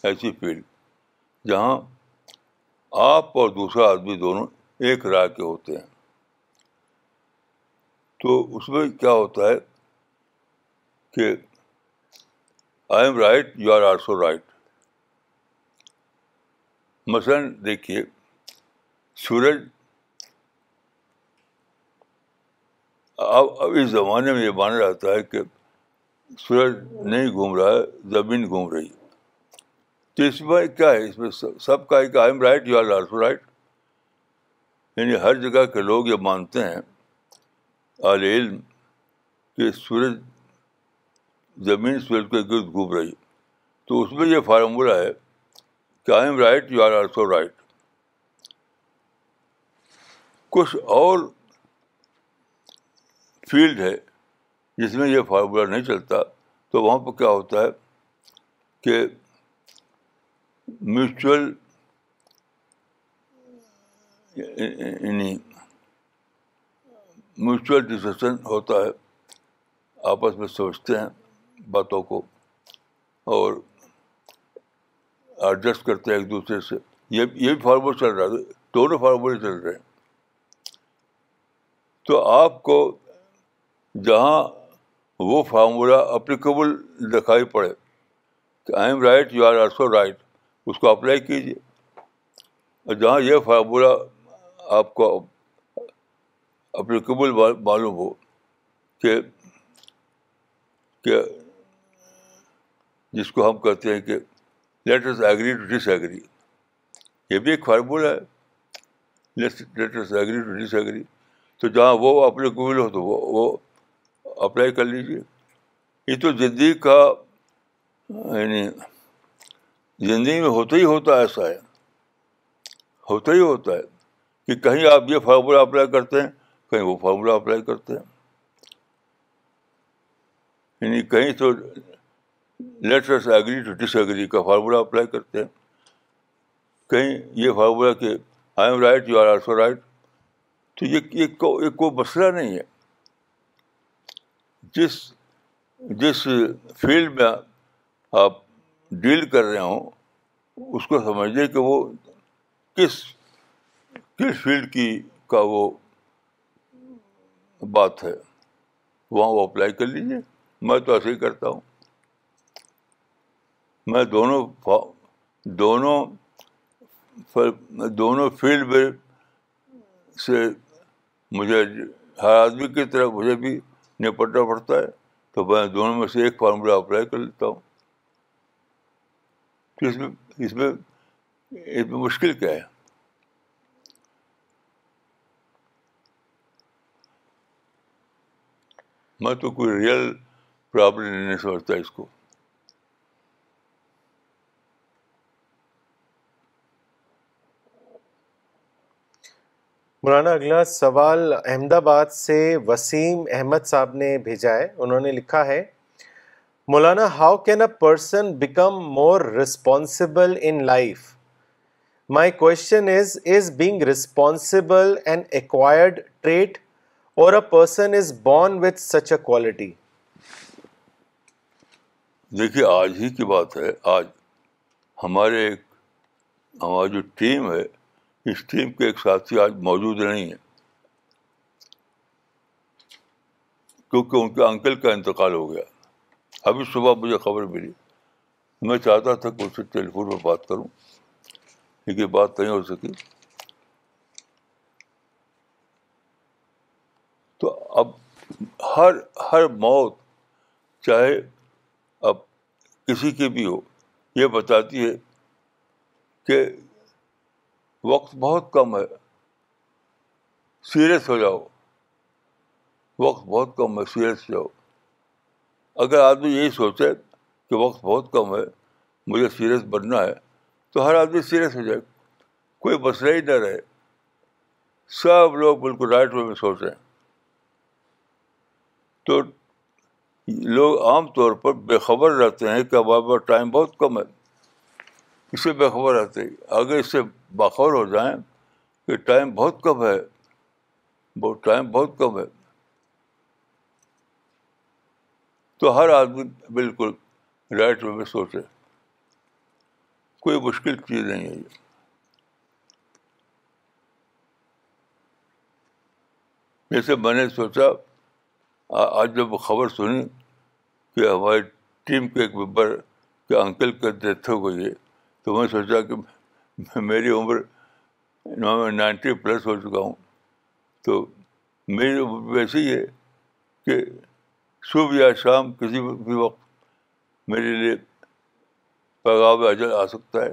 ایسی فیلڈ جہاں آپ اور دوسرا آدمی دونوں ایک رائے کے ہوتے ہیں۔ تو اس میں کیا ہوتا ہے کہ I am right you are also right مثلاً دیکھیے سورج اب اب اس زمانے میں یہ مانا جاتا ہے کہ سورج نہیں گھوم رہا ہے، زمین گھوم رہی تو اس میں کیا ہے؟ اس میں سب کا ہے کہ I am right you are also right یعنی ہر جگہ کے لوگ یہ مانتے ہیں عال علم، کہ سورج زمین سورج کے گرد گھوم رہی تو اس میں یہ فارمولہ ہے کہ I am right you are also right کچھ اور فیلڈ ہے جس میں یہ فارمولہ نہیں چلتا، تو وہاں پہ کیا ہوتا ہے کہ میوچل یعنی میوچل ڈسکشن ہوتا ہے، آپس میں سوچتے ہیں باتوں کو اور ایڈجسٹ کرتے ہیں ایک دوسرے سے۔ یہ یہ بھی فارمولہ چل رہا ہے، دونوں فارمولے چل رہے ہیں۔ تو آپ کو جہاں وہ فارمولہ اپلیکیبل دکھائی پڑے کہ I am right, you are also right, اس کو اپلائی کیجیے اور جہاں یہ فارمولہ آپ کو اپلیکیبل معلوم ہو کہ جس کو ہم کہتے ہیں کہ let us agree to disagree. یہ بھی ایک فارمولہ ہے۔ Let us agree to disagree. تو جہاں وہ اپلیکیبل ہو تو وہ وہ اپلائی کر لیجیے یہ تو زندگی کا یعنی زندگی میں ہوتا ہی ہوتا ایسا ہے۔ ہوتا ہی ہوتا ہے کہ کہیں آپ یہ فارمولہ اپلائی کرتے ہیں، کہیں وہ فارمولہ اپلائی کرتے ہیں۔ یعنی کہیں تو let us agree to disagree کا فارمولہ اپلائی کرتے ہیں۔ کہیں یہ فارمولہ کہ I am right you are also right تو یہ کوئی مسئلہ نہیں ہے۔ جس جس فیلڈ میں آپ ڈیل کر رہے ہوں، اس کو سمجھیے کہ وہ کس کس فیلڈ کی کا وہ بات ہے۔ وہاں وہ اپلائی کر لیجیے میں تو ایسے ہی کرتا ہوں۔ میں دونوں دونوں دونوں فیلڈ میں سے مجھے ہر آدمی کی طرح مجھے بھی نپٹنا پڑتا ہے، تو میں دونوں میں سے ایک فارمولہ اپلائی کر لیتا ہوں۔ اس میں اس میں اس میں مشکل کیا ہے؟ میں تو کوئی ریئل پرابلم نہیں سمجھتا اس کو۔ مولانا، اگلا سوال احمد آباد سے وسیم احمد صاحب نے بھیجا ہے، انہوں نے لکھا ہے، مولانا how can a person become more responsible in life my question is is being responsible and acquired trait or a person is born with such a quality دیکھیے، آج ہی کی بات ہے، آج ہمارے ایک، ہماری جو ٹیم ہے اس ٹیم کے ایک ساتھی آج موجود نہیں ہیں۔ کیونکہ ان کے انکل کا انتقال ہو گیا۔ ابھی صبح مجھے خبر ملی۔ میں چاہتا تھا کہ اس سے ٹیلی فون پہ بات کروں۔ لیکن بات نہیں ہو سکی۔ تو اب ہر ہر موت، چاہے اب کسی کی بھی ہو، یہ بتاتی ہے کہ وقت بہت کم ہے۔ سیریس ہو جاؤ۔ وقت بہت کم ہے، سیریس ہو جاؤ۔ اگر آدمی یہی سوچے کہ وقت بہت کم ہے، مجھے سیریس بننا ہے، تو ہر آدمی سیریس ہو جائے۔ کوئی مسئلہ ہی نہ رہے۔ سب لوگ بالکل رائٹ وے میں سوچ رہے ہیں۔ تو لوگ عام طور پر بے خبر رہتے ہیں کہ ہمارے پاس ٹائم بہت کم ہے۔ اس سے بے خبر رہتے ہیں۔ اگر اس سے باخبر ہو جائیں کہ ٹائم بہت کم ہے۔ وہ ٹائم بہت کم ہے۔ تو ہر آدمی بالکل رائٹ وے میں سوچے۔ کوئی مشکل چیز نہیں ہے یہ۔ جیسے میں نے سوچا، آج جب خبر سنی کہ ہماری ٹیم کے ایک ممبر کے انکل کا ڈیتھ ہو گئی ہے تو میں سوچا کہ [LAUGHS] میری عمر نائنٹی پلس ہو چکا ہوں۔ تو میری عمر ویسے ہی ہے کہ صبح یا شام کسی بھی وقت میرے لیے پیغام اجل آ سکتا ہے۔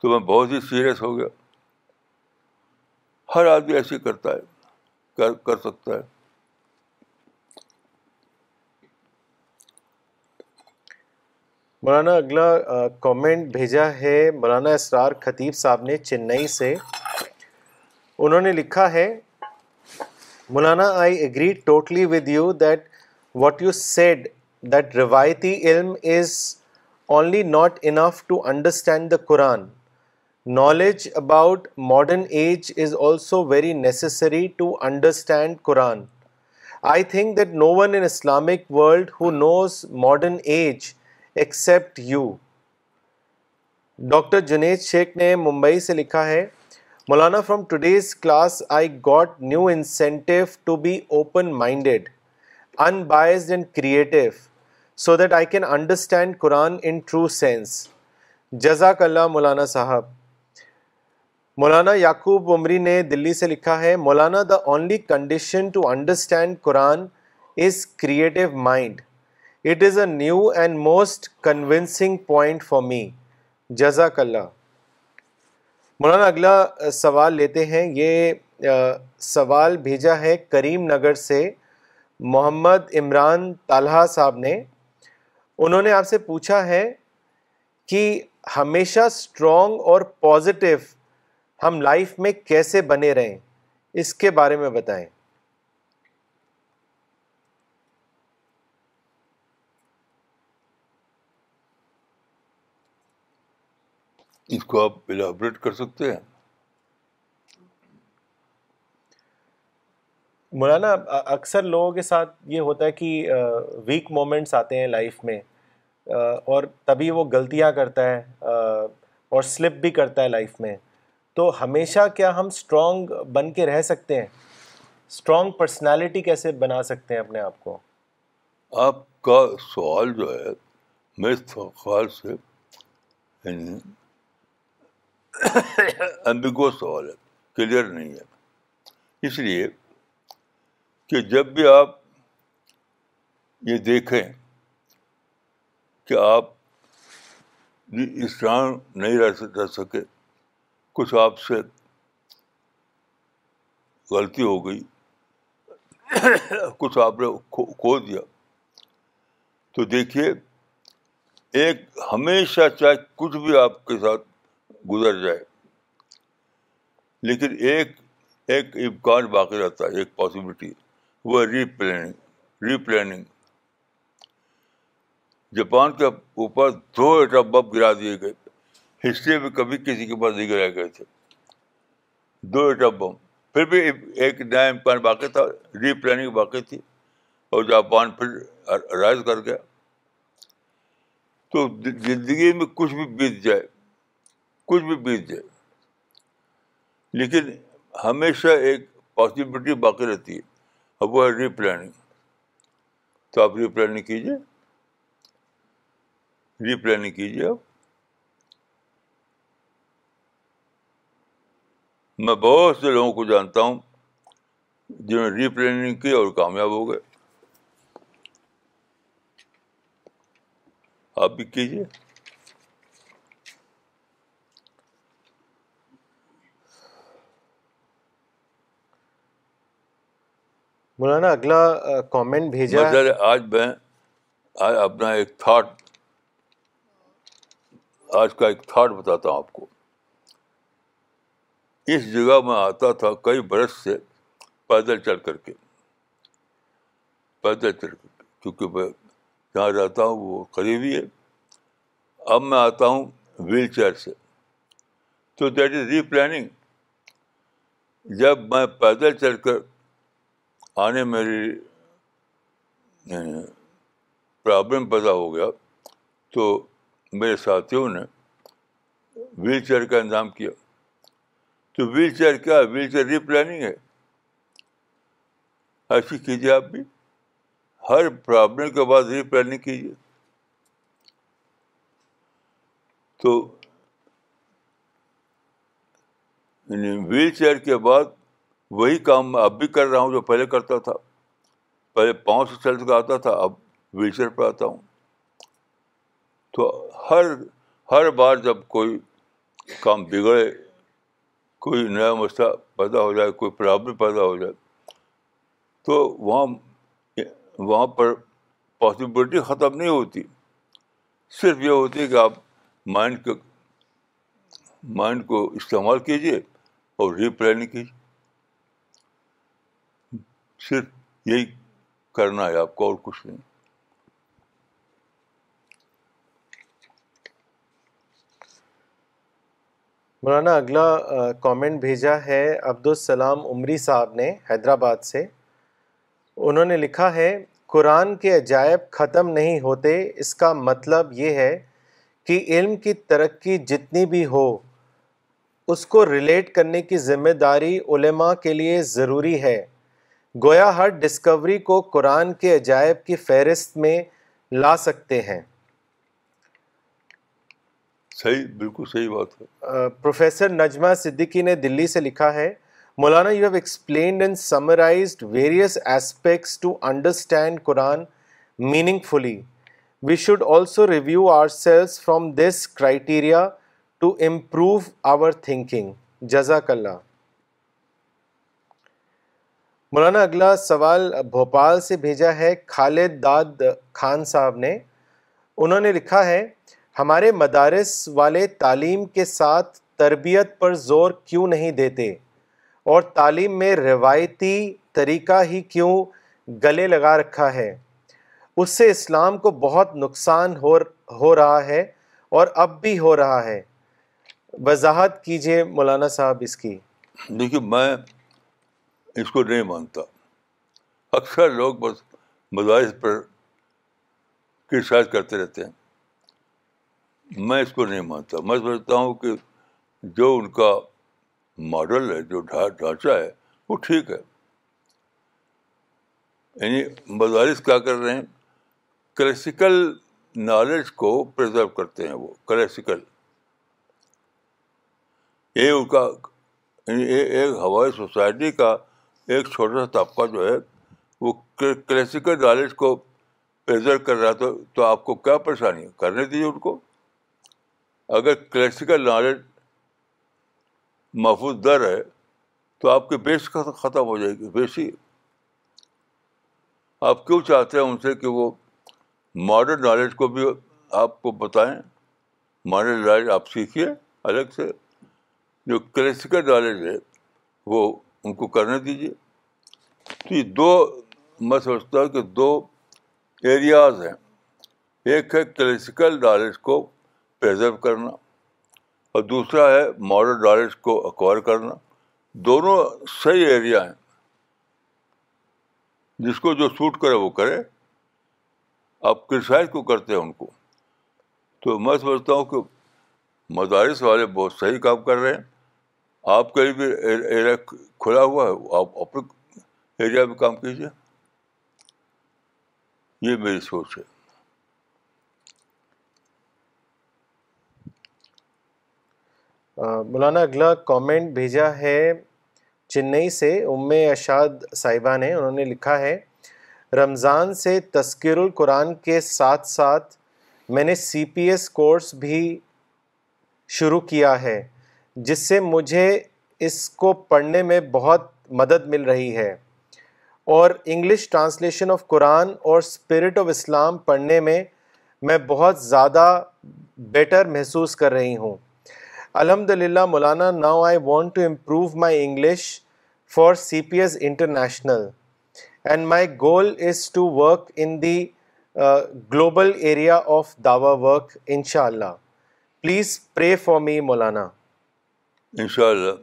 تو میں بہت ہی سیریس ہو گیا۔ ہر آدمی ایسے کرتا ہے، کر کر سکتا ہے۔ مولانا، اگلا کامنٹ بھیجا ہے مولانا اسرار خطیب صاحب نے چنئی سے۔ انہوں نے لکھا ہے، مولانا I agree totally with you that what you said that روایتی علم is only not enough to understand the Quran knowledge about modern age is also very necessary to understand Quran I think that no one in Islamic world who knows modern age except you doctor Junaid Shaikh نے ممبئی سے لکھا ہے مولانا from today's class I got new incentive to be open minded in biased and creative so that I can understand Quran in true sense جزاک اللہ مولانا صاحب مولانا یعقوب عمری نے دلی سے لکھا ہے مولانا the only condition to understand Quran is creative mind it is a new and most convincing point for me جزاک اللہ مولانا، اگلا سوال لیتے ہیں۔ یہ سوال بھیجا ہے کریم نگر سے محمد عمران طالحہ صاحب نے۔ انہوں نے آپ سے پوچھا ہے کہ ہمیشہ اسٹرانگ اور پازیٹیو ہم لائف میں کیسے بنے رہیں۔ اس کے بارے میں بتائیں۔ اس کو آپ الابریٹ کر سکتے ہیں؟ مولانا اکثر لوگوں کے ساتھ یہ ہوتا ہے کہ ویک مومنٹس آتے ہیں لائف میں اور تبھی وہ غلطیاں کرتا ہے اور سلپ بھی کرتا ہے لائف میں۔ تو ہمیشہ کیا ہم اسٹرانگ بن کے رہ سکتے ہیں؟ اسٹرانگ پرسنالٹی کیسے بنا سکتے ہیں اپنے آپ کو؟ آپ کا سوال جو ہے میرے خیال سے یعنی [COUGHS] امبیگو سوال ہے کلیئر نہیں ہے۔ اس لیے کہ جب بھی آپ یہ دیکھیں کہ آپ جی اسلام نہیں رہ سکے، کچھ آپ سے غلطی ہو گئی، [COUGHS] کچھ آپ نے کھو دیا۔ تو دیکھیے، ایک ہمیشہ چاہے کچھ بھی آپ کے ساتھ گزر جائے۔ لیکن ایک ایک امکان باقی رہتا ہے، ایک پاسبلٹی وہ replanning replanning Japan کے اوپر دو ایٹم بم گرا دیے گئے۔ ہسٹری میں کبھی کسی کے پاس نہیں گرائے گئے تھے۔ دو ایٹم بم۔ پھر بھی ایک نیا امکان باقی تھا ری پلاننگ باقی تھی۔ اور جاپان پھر رائز کر گیا۔ تو زندگی میں کچھ بھی بیت جائے۔ کچھ بھی بیت جائے۔ لیکن ہمیشہ ایک پاسبلٹی باقی رہتی ہے۔ اب وہ ہے ری پلاننگ تو آپ ری پلاننگ کیجیے۔ ری پلاننگ کیجیے آپ۔ میں بہت سے لوگوں کو جانتا ہوں جنہوں نے ری پلاننگ کی اور کامیاب ہو گئے۔ آپ بھی کیجیے۔ مولانا، اگلا کامنٹ بھیجا۔ آج میں، آج اپنا ایک تھاٹ آج کا ایک تھاٹ بتاتا ہوں آپ کو۔ اس جگہ میں آتا تھا کئی برس سے پیدل چل کر کے۔ پیدل چل کر کے، کیونکہ میں جہاں رہتا ہوں وہ قریبی ہے۔ اب میں آتا ہوں ویل چیئر سے۔ تو دیٹ از ری پلاننگ جب میں پیدل چل کر آنے میری یعنی پرابلم پیدا ہو گیا، تو میرے ساتھیوں نے ویل چیئر کا انتظام کیا۔ تو ویل چیئر کیا؟ ویل چیئر ری پلاننگ ہے۔ ایسی کیجیے آپ بھی۔ ہر پرابلم کے بعد ری پلاننگ کیجیے۔ تو یعنی ویل چیئر کے بعد وہی کام میں اب بھی کر رہا ہوں جو پہلے کرتا تھا۔ پہلے پاؤں سے چل کر آتا تھا، اب ویل چیئر پہ آتا ہوں۔ تو ہر ہر بار جب کوئی کام بگڑے، کوئی نیا مسئلہ پیدا ہو جائے، کوئی پرابلم پیدا ہو جائے، تو وہاں وہاں پر پاسبلٹی ختم نہیں ہوتی۔ صرف یہ ہوتی ہے کہ آپ مائنڈ کے مائنڈ کو استعمال کیجیے اور ری پلاننگ کیجیے صرف یہی کرنا ہے آپ کو اور کچھ نہیں۔ مولانا، اگلا کامنٹ بھیجا ہے عبدالسلام عمری صاحب نے حیدرآباد سے۔ انہوں نے لکھا ہے، قرآن کے عجائب ختم نہیں ہوتے، اس کا مطلب یہ ہے کہ علم کی ترقی جتنی بھی ہو، اس کو ریلیٹ کرنے کی ذمہ داری علماء کے لیے ضروری ہے۔ گویا ہر ڈسکوری کو قرآن کے عجائب کی فہرست میں لا سکتے ہیں۔ صحیح بالکل صحیح بات ہے۔ پروفیسر نجمہ صدیقی نے دلی سے لکھا ہے مولانا you have explained and summarized various aspects to understand Quran meaning fully we should also review ourselves from this criteria to improve our thinking جزاک اللہ۔ مولانا، اگلا سوال بھوپال سے بھیجا ہے خالد داد خان صاحب نے۔ انہوں نے لکھا ہے، ہمارے مدارس والے تعلیم کے ساتھ تربیت پر زور کیوں نہیں دیتے؟ اور تعلیم میں روایتی طریقہ ہی کیوں گلے لگا رکھا ہے؟ اس سے اسلام کو بہت نقصان ہو ہو رہا ہے اور اب بھی ہو رہا ہے۔ وضاحت کیجیے مولانا صاحب اس کی۔ دیکھیے، میں اس کو نہیں مانتا۔ اکثر لوگ بس مدارس پر کرٹیسائز کرتے رہتے ہیں۔ میں اس کو نہیں مانتا۔ میں سمجھتا ہوں کہ جو ان کا ماڈل ہے، جو ڈھانچہ ہے، وہ ٹھیک ہے۔ یعنی مدارس کیا کر رہے ہیں؟ کلیسیکل نالج کو پرزرو کرتے ہیں وہ کلیسیکل یہ ان کا یعنی ایک ہوائی سوسائٹی کا ایک چھوٹا سا طبقہ جو ہے، وہ کلیسیکل نالج کو پریزر کر رہا تو تو آپ کو کیا پریشانی؟ ہے کرنے دیجیے ان کو۔ اگر کلیسیکل نالج محفوظ در ہے تو آپ کی بیس ختم ہو جائے گی، بیسی۔ آپ کیوں چاہتے ہیں ان سے کہ وہ ماڈرن نالج کو بھی آپ کو بتائیں؟ ماڈرن نالج آپ سیکھیے الگ سے۔ جو کلیسیکل نالج ہے، وہ ان کو کرنے دیجیے تو یہ دو میں سمجھتا ہوں کہ دو ایریاز ہیں۔ ایک ہے کلیسیکل نالج کو پرزرو کرنا اور دوسرا ہے ماڈرن نالج کو اکوائر کرنا۔ دونوں صحیح ایریا ہیں۔ جس کو جو سوٹ کرے وہ کرے۔ آپ کرسائز کو کرتے ہیں ان کو۔ تو میں سمجھتا ہوں کہ مدارس والے بہت صحیح کام کر رہے ہیں۔ آپ کا بھی ایریا کھلا ہوا ہے، آپ اپنے ایریا میں کام کیجیے۔ یہ میری سوچ ہے۔ مولانا اگلا کامنٹ بھیجا ہے چنئی سے، ام اشاد صاحبہ نے، انہوں نے لکھا ہے، رمضان سے تذکر القرآن کے ساتھ ساتھ میں نے سی پی ایس کورس بھی شروع کیا ہے۔ جس سے مجھے اس کو پڑھنے میں بہت مدد مل رہی ہے۔ اور انگلش ٹرانسلیشن آف قرآن اور اسپرٹ آف اسلام پڑھنے میں میں بہت زیادہ بیٹر محسوس کر رہی ہوں۔ الحمد للہ مولانا now I want to improve my English for C P S International and my goal is to work in the global area of Dawa work ان شاء اللہ please pray for me Maulana ان شاء اللہ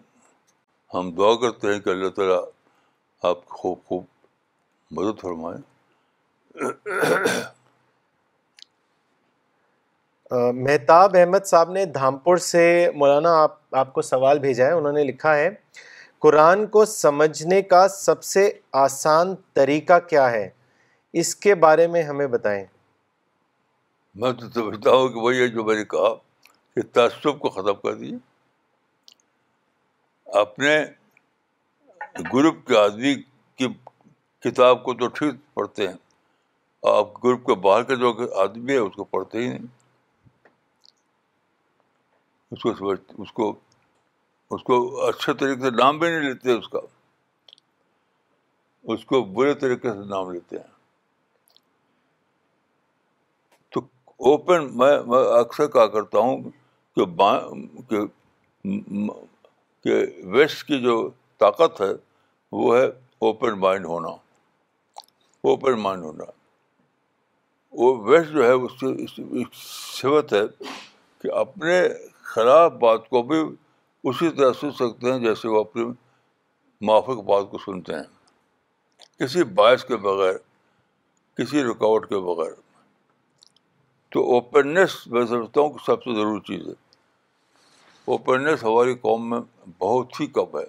ہم دعا کرتے ہیں کہ اللہ تعالیٰ آپ خوب خوب مدد فرمائیں مہتاب احمد صاحب نے دھامپور سے مولانا آپ آپ کو سوال بھیجا ہے انہوں نے لکھا ہے قرآن کو سمجھنے کا سب سے آسان طریقہ کیا ہے؟ اس کے بارے میں ہمیں بتائیں۔ میں تو سمجھتا ہوں کہ وہی ہے جو میں نے کہا کہ تعصب کو ختم کر دیجیے اپنے گروپ کے آدمی کی کتاب کو تو ٹھیک پڑھتے ہیں، آپ گروپ کے باہر کے جو آدمی ہے اس کو پڑھتے ہی نہیں۔ اس کو سمجھ، اس کو اس کو اچھے طریقے سے نام بھی نہیں لیتے اس کا۔ اس کو برے طریقے سے نام لیتے ہیں۔ تو اوپن میں میں اکثر کہا کرتا ہوں کہ کہ کہ ویسٹ کی جو طاقت ہے، وہ ہے اوپن مائنڈ ہونا۔ اوپن مائنڈ ہونا۔ وہ ویسٹ جو ہے، اس کی صفت ہے کہ اپنے خراب بات کو بھی اسی طرح سن سکتے ہیں، جیسے وہ اپنی معافق بات کو سنتے ہیں۔ کسی باعث کے بغیر، کسی رکاوٹ کے بغیر۔ تو اوپننیس میں سمجھتا ہوں کہ سب سے ضروری چیز ہے۔ اوپننیس ہماری قوم میں بہت ہی کم ہے۔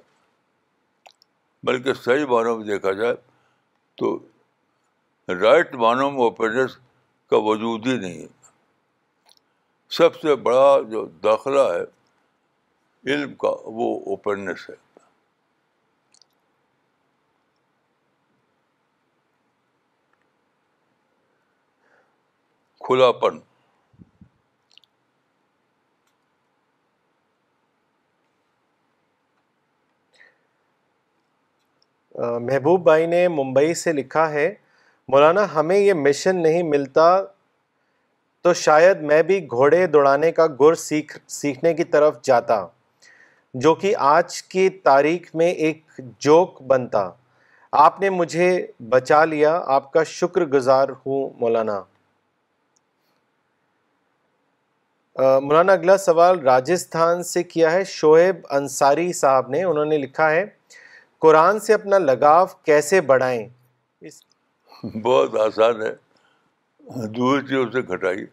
بلکہ صحیح معنوں میں دیکھا جائے تو رائٹ معنوں میں اوپننیس کا وجود ہی نہیں ہے۔ سب سے بڑا جو داخلہ ہے علم کا وہ اوپننیس ہے کھلا پن محبوب بھائی نے ممبئی سے لکھا ہے، مولانا ہمیں یہ مشن نہیں ملتا تو شاید میں بھی گھوڑے دوڑانے کا گر سیکھ، سیکھنے کی طرف جاتا، جو کہ آج کی تاریخ میں ایک جوک بنتا۔ آپ نے مجھے بچا لیا، آپ کا شکر گزار ہوں مولانا۔ مولانا اگلا سوال راجستھان سے کیا ہے، شعیب انصاری صاحب نے، انہوں نے لکھا ہے قرآن سے اپنا لگاؤ کیسے بڑھائیں؟ اس بہت آسان ہے۔ دور چیزوں سے گھٹائیے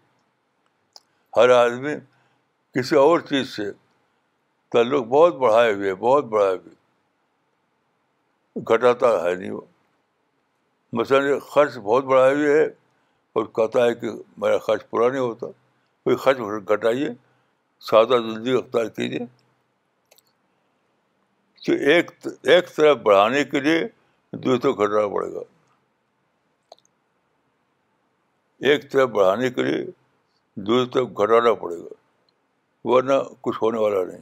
ہر آدمی کسی اور چیز سے تعلق بہت بڑھائے ہوئے، بہت بڑھائے ہوئے۔ گھٹاتا ہے نہیں وہ۔ مثلاً خرچ بہت بڑھائے ہوئے ہے اور کہتا ہے کہ میرا خرچ پورا نہیں ہوتا۔ کوئی خرچ گھٹائیے، سادہ زندگی اختیار کیجیے۔ تو ایک ایک طرف بڑھانے کے لیے دوسرے گھٹانا پڑے گا۔ ایک طرف بڑھانے کے لیے دوسری طرف گھٹانا پڑے گا، ورنہ کچھ ہونے والا نہیں۔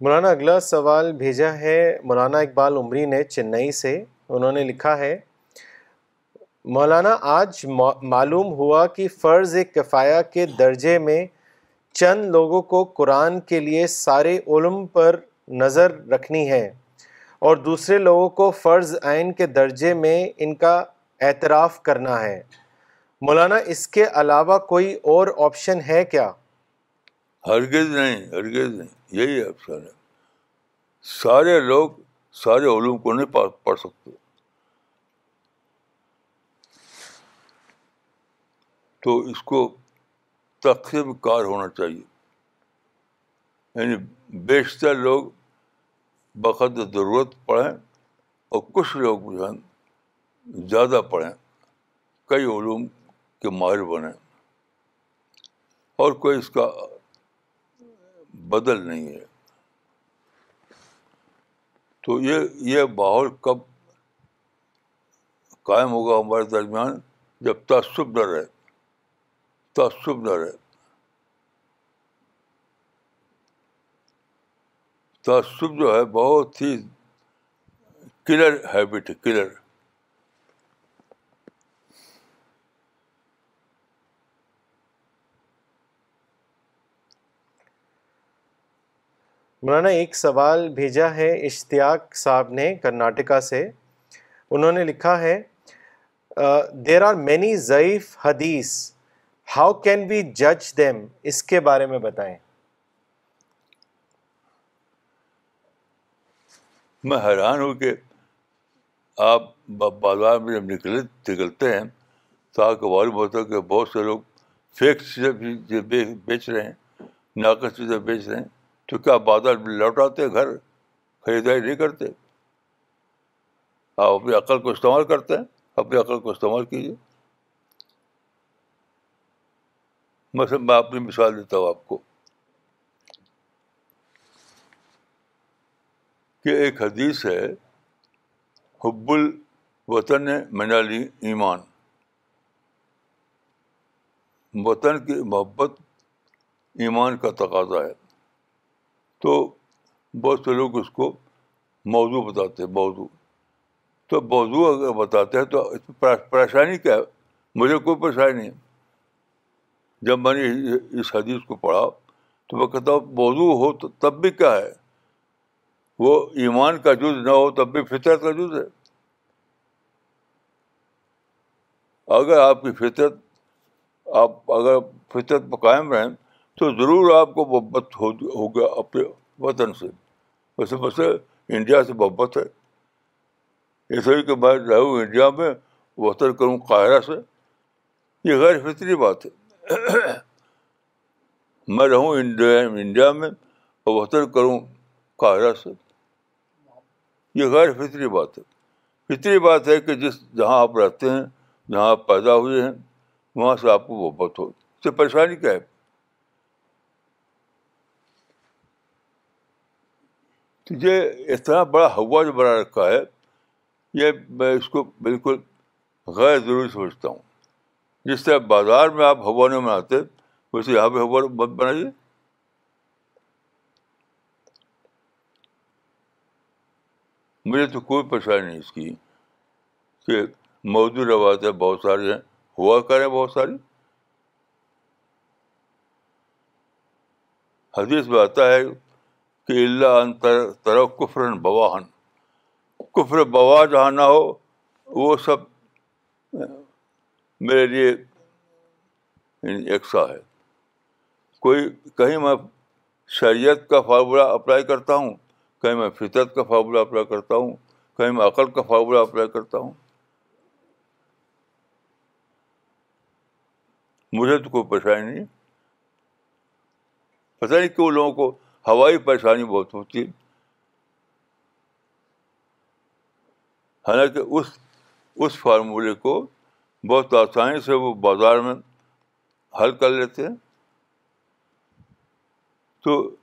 مولانا اگلا سوال بھیجا ہے مولانا اقبال عمری نے چنئی سے، انہوں نے لکھا ہے مولانا، آج معلوم ہوا کہ فرض کفایہ کے درجے میں چند لوگوں کو قرآن کے لیے سارے علم پر نظر رکھنی ہے اور دوسرے لوگوں کو فرض عین کے درجے میں ان کا اعتراف کرنا ہے۔ مولانا، اس کے علاوہ کوئی اور آپشن ہے کیا؟ ہرگز نہیں ہرگز نہیں، یہی آپشن ہے۔ سارے لوگ سارے علوم کو نہیں پڑھ سکتے۔ تو اس کو تقسیم کار ہونا چاہیے۔ یعنی بیشتر لوگ بخد ضرورت پڑھیں اور کچھ لوگ جو ہیں زیادہ پڑھیں، کئی علوم کے ماہر بنیں۔ اور کوئی اس کا بدل نہیں ہے۔ تو یہ یہ ماحول کب قائم ہوگا ہمارے درمیان؟ جب تعصب نہ رہے۔ تعصب نہ رہے تعصب جو ہے بہت ہی کلر ہیبٹ ہے کلر مولانا ایک سوال بھیجا ہے اشتیاق صاحب نے کرناٹکا سے۔ انہوں نے لکھا ہے دیر آر مینی ضعیف حدیث ہاؤ کین وی جج دیم اس کے بارے میں بتائیں۔ میں حیران ہوں کہ آپ بازار میں جب نکلے نکلتے ہیں تو آپ کو معلوم ہوتا ہے کہ بہت سے لوگ فیک چیزیں بھی بیچ رہے ہیں، ناقص چیزیں بیچ رہے ہیں۔ تو کیا بازار میں لوٹ آتے گھر خریداری نہیں کرتے؟ آپ اپنی عقل کو استعمال کرتے ہیں؟ اپنی عقل کو استعمال کیجیے۔ مثلاً میں اپنی مثال دیتا ہوں آپ کو کہ ایک حدیث ہے، حب الوطن منالی ایمان وطن کی محبت ایمان کا تقاضا ہے۔ تو بہت سے لوگ اس کو موضوع بتاتے ہیں، موضوع۔ تو موضوع اگر بتاتے ہیں تو اس میں پریشانی کیا ہے؟ مجھے کوئی پریشانی نہیں جب میں نے اس حدیث کو پڑھا تو میں کہتا ہوں، موضوع ہو تو تب بھی کیا ہے؟ وہ ایمان کا جز نہ ہو تب بھی فطرت کا جز ہے۔ اگر آپ کی فطرت، آپ اگر فطرت پہ قائم رہیں تو ضرور آپ کو محبت ہو گیا اپنے وطن سے۔ ویسے ویسے انڈیا سے محبت ہے۔ ایسا ہی کہ میں رہوں انڈیا میں، وطن کروں قاہرہ سے۔ یہ غیر فطری بات ہے۔ [COUGHS] میں رہوں انڈیا انڈیا میں، اور وطن کروں قاہرہ سے۔ یہ غیر فطری بات ہے۔ فطری بات ہے کہ جس جہاں آپ رہتے ہیں، جہاں آپ پیدا ہوئے ہیں، وہاں سے آپ کو محبت ہو۔ اس سے پریشانی کیا ہے؟ تو یہ اتنا بڑا ہوا جو بنا رکھا ہے، یہ میں اس کو بالکل غیر ضروری سمجھتا ہوں۔ جس طرح بازار میں آپ ہوا نہیں بناتے ویسے یہاں پہ ہوا مت بنائیے۔ مجھے تو کوئی پریشانی نہیں اس کی کہ موضوع روایتیں بہت ساری ہیں۔ ہوا کریں بہت ساری۔ حدیث میں آتا ہے کہ اللہ ان طرف کفرن بواہن۔ کفر بوا جہاں نہ ہو، وہ سب میرے لیے یعنی یکساں ہے۔ کوئی کہیں میں شریعت کا فارمولہ اپلائی کرتا ہوں، کہیں میں فطرت کا فارمولہ اپلائی کرتا ہوں، کہیں میں عقل کا فارمولہ اپلائی کرتا ہوں۔ مجھے تو کوئی پریشانی نہیں۔ پتہ نہیں کیوں لوگوں کو ہوائی پریشانی بہت ہوتی ہے۔ حالانکہ اس اس فارمولے کو بہت آسانی سے وہ بازار میں حل کر لیتے ہیں۔ تو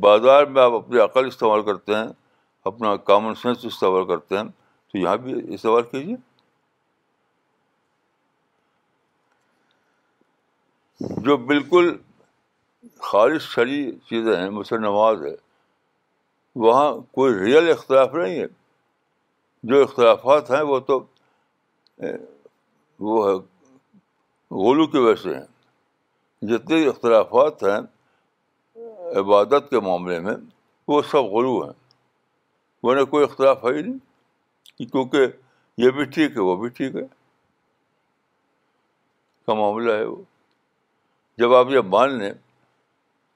بازار میں آپ اپنی عقل استعمال کرتے ہیں، اپنا کامن سینس استعمال کرتے ہیں۔ تو یہاں بھی استعمال کیجیے۔ جو بالکل خالص شری چیزیں ہیں، مثلاً نماز ہے، وہاں کوئی ریئل اختلاف نہیں ہے۔ جو اختلافات ہیں، وہ تو وہ ہے غلو کی وجہ سے ہیں جتنے اختلافات ہیں عبادت کے معاملے میں، وہ سب غلو ہیں۔ ورنہ کوئی اختلاف ہے ہی نہیں، کیونکہ یہ بھی ٹھیک ہے، وہ بھی ٹھیک ہے۔ کا معاملہ ہے وہ۔ جب آپ یہ مان لیں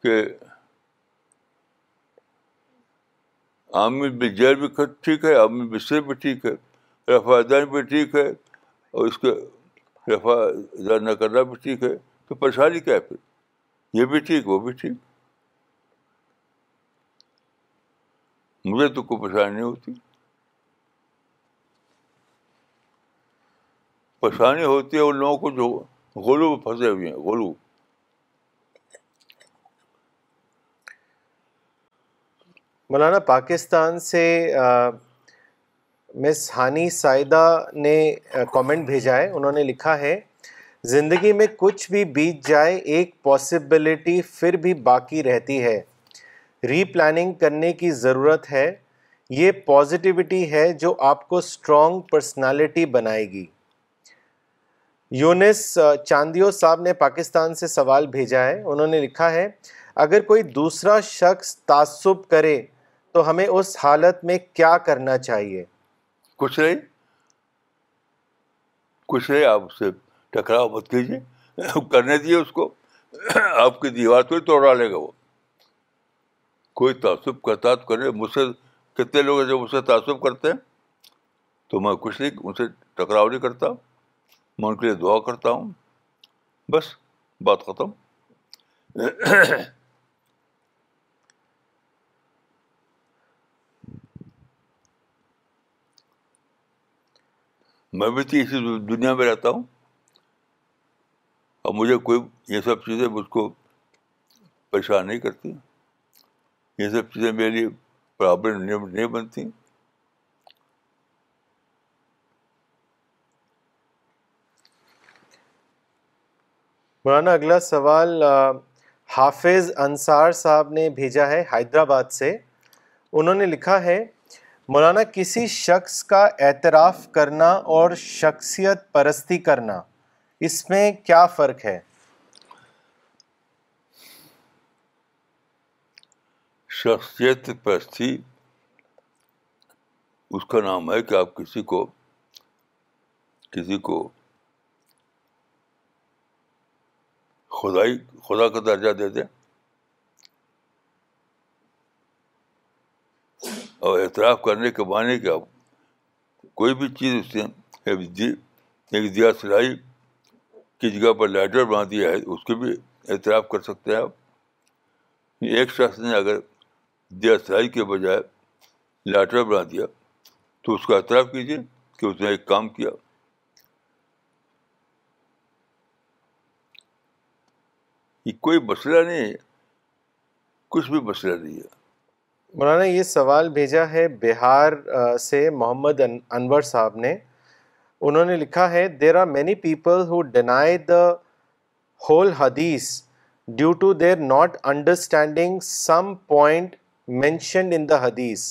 کہ عامر بھی جیل بھی ٹھیک ہے، عامر بصر بھی ٹھیک ہے رفا دین بھی ٹھیک ہے اور اس کے رفا دین نہ کرنا بھی ٹھیک ہے تو پریشانی کیا ہے پھر؟ یہ بھی ٹھیک، وہ بھی ٹھیک۔ مجھے تو کوئی پریشانی نہیں ہوتی۔ پریشانی ہوتی ہے ان لوگوں کو جو غلو پھنسے ہوئے ہیں، غلو۔ مولانا، پاکستان سے مس ہانی سائدہ نے کامنٹ بھیجا ہے۔ انہوں نے لکھا ہے، زندگی میں کچھ بھی بیت جائے، ایک پاسبلٹی پھر بھی باقی رہتی ہے۔ ری پلاننگ کرنے کی ضرورت ہے۔ یہ پازیٹیوٹی ہے جو آپ کو اسٹرانگ پرسنالٹی بنائے گی۔ یونس چاندیو صاحب نے پاکستان سے سوال بھیجا ہے۔ انہوں نے لکھا ہے، اگر کوئی دوسرا شخص تعصب کرے تو ہمیں اس حالت میں کیا کرنا چاہیے؟ کچھ نہیں۔ کچھ نہیں، آپ اس سے ٹکراؤ مت کیجیے کرنے دیے اس کو۔ آپ کی دیوار تو ہی توڑ ڈالے گا وہ۔ کوئی تعصب کرتا تو کرے۔ مجھ سے کتنے لوگ جب مجھ سے تعصب کرتے ہیں؟ تو میں کچھ نہیں، ان سے ٹکراؤ نہیں کرتا۔ میں ان کے لیے دعا کرتا ہوں۔ بس، بات ختم۔ میں بھی تو اسی دنیا میں رہتا ہوں۔ اور مجھے کوئی یہ سب چیزیں مجھ کو پریشان نہیں کرتی۔ یہ سب چیزیں میرے لیے پرابلم نہیں بنتی۔ مولانا، اگلا سوال حافظ انصار صاحب نے بھیجا ہے حیدرآباد سے۔ انہوں نے لکھا ہے مولانا، کسی شخص کا اعتراف کرنا اور شخصیت پرستی کرنا، اس میں کیا فرق ہے؟ شخصیت پرستی، اس کا نام ہے کہ آپ کسی کو کسی کو خدائی، خدا کا درجہ دے دیں۔ اور اعتراف کرنے کے معنی کہ کوئی بھی چیز اس سے ایک دیا سلائی کی جگہ پر لائٹر بنا دیا ہے، اس کے بھی اعتراف کر سکتے ہیں آپ۔ ایک شخص نے اگر دیا سلائی کے بجائے لائٹر بنا دیا، تو اس کا اعتراف کیجیے کہ اس نے ایک کام کیا۔ یہ کوئی مسئلہ نہیں ہے، کچھ بھی مسئلہ نہیں ہے۔ مولانا، یہ سوال بھیجا ہے بہار سے محمد انور صاحب نے۔ انہوں نے لکھا ہے there are many people who deny the whole حدیث due to their not understanding some point mentioned in the حدیث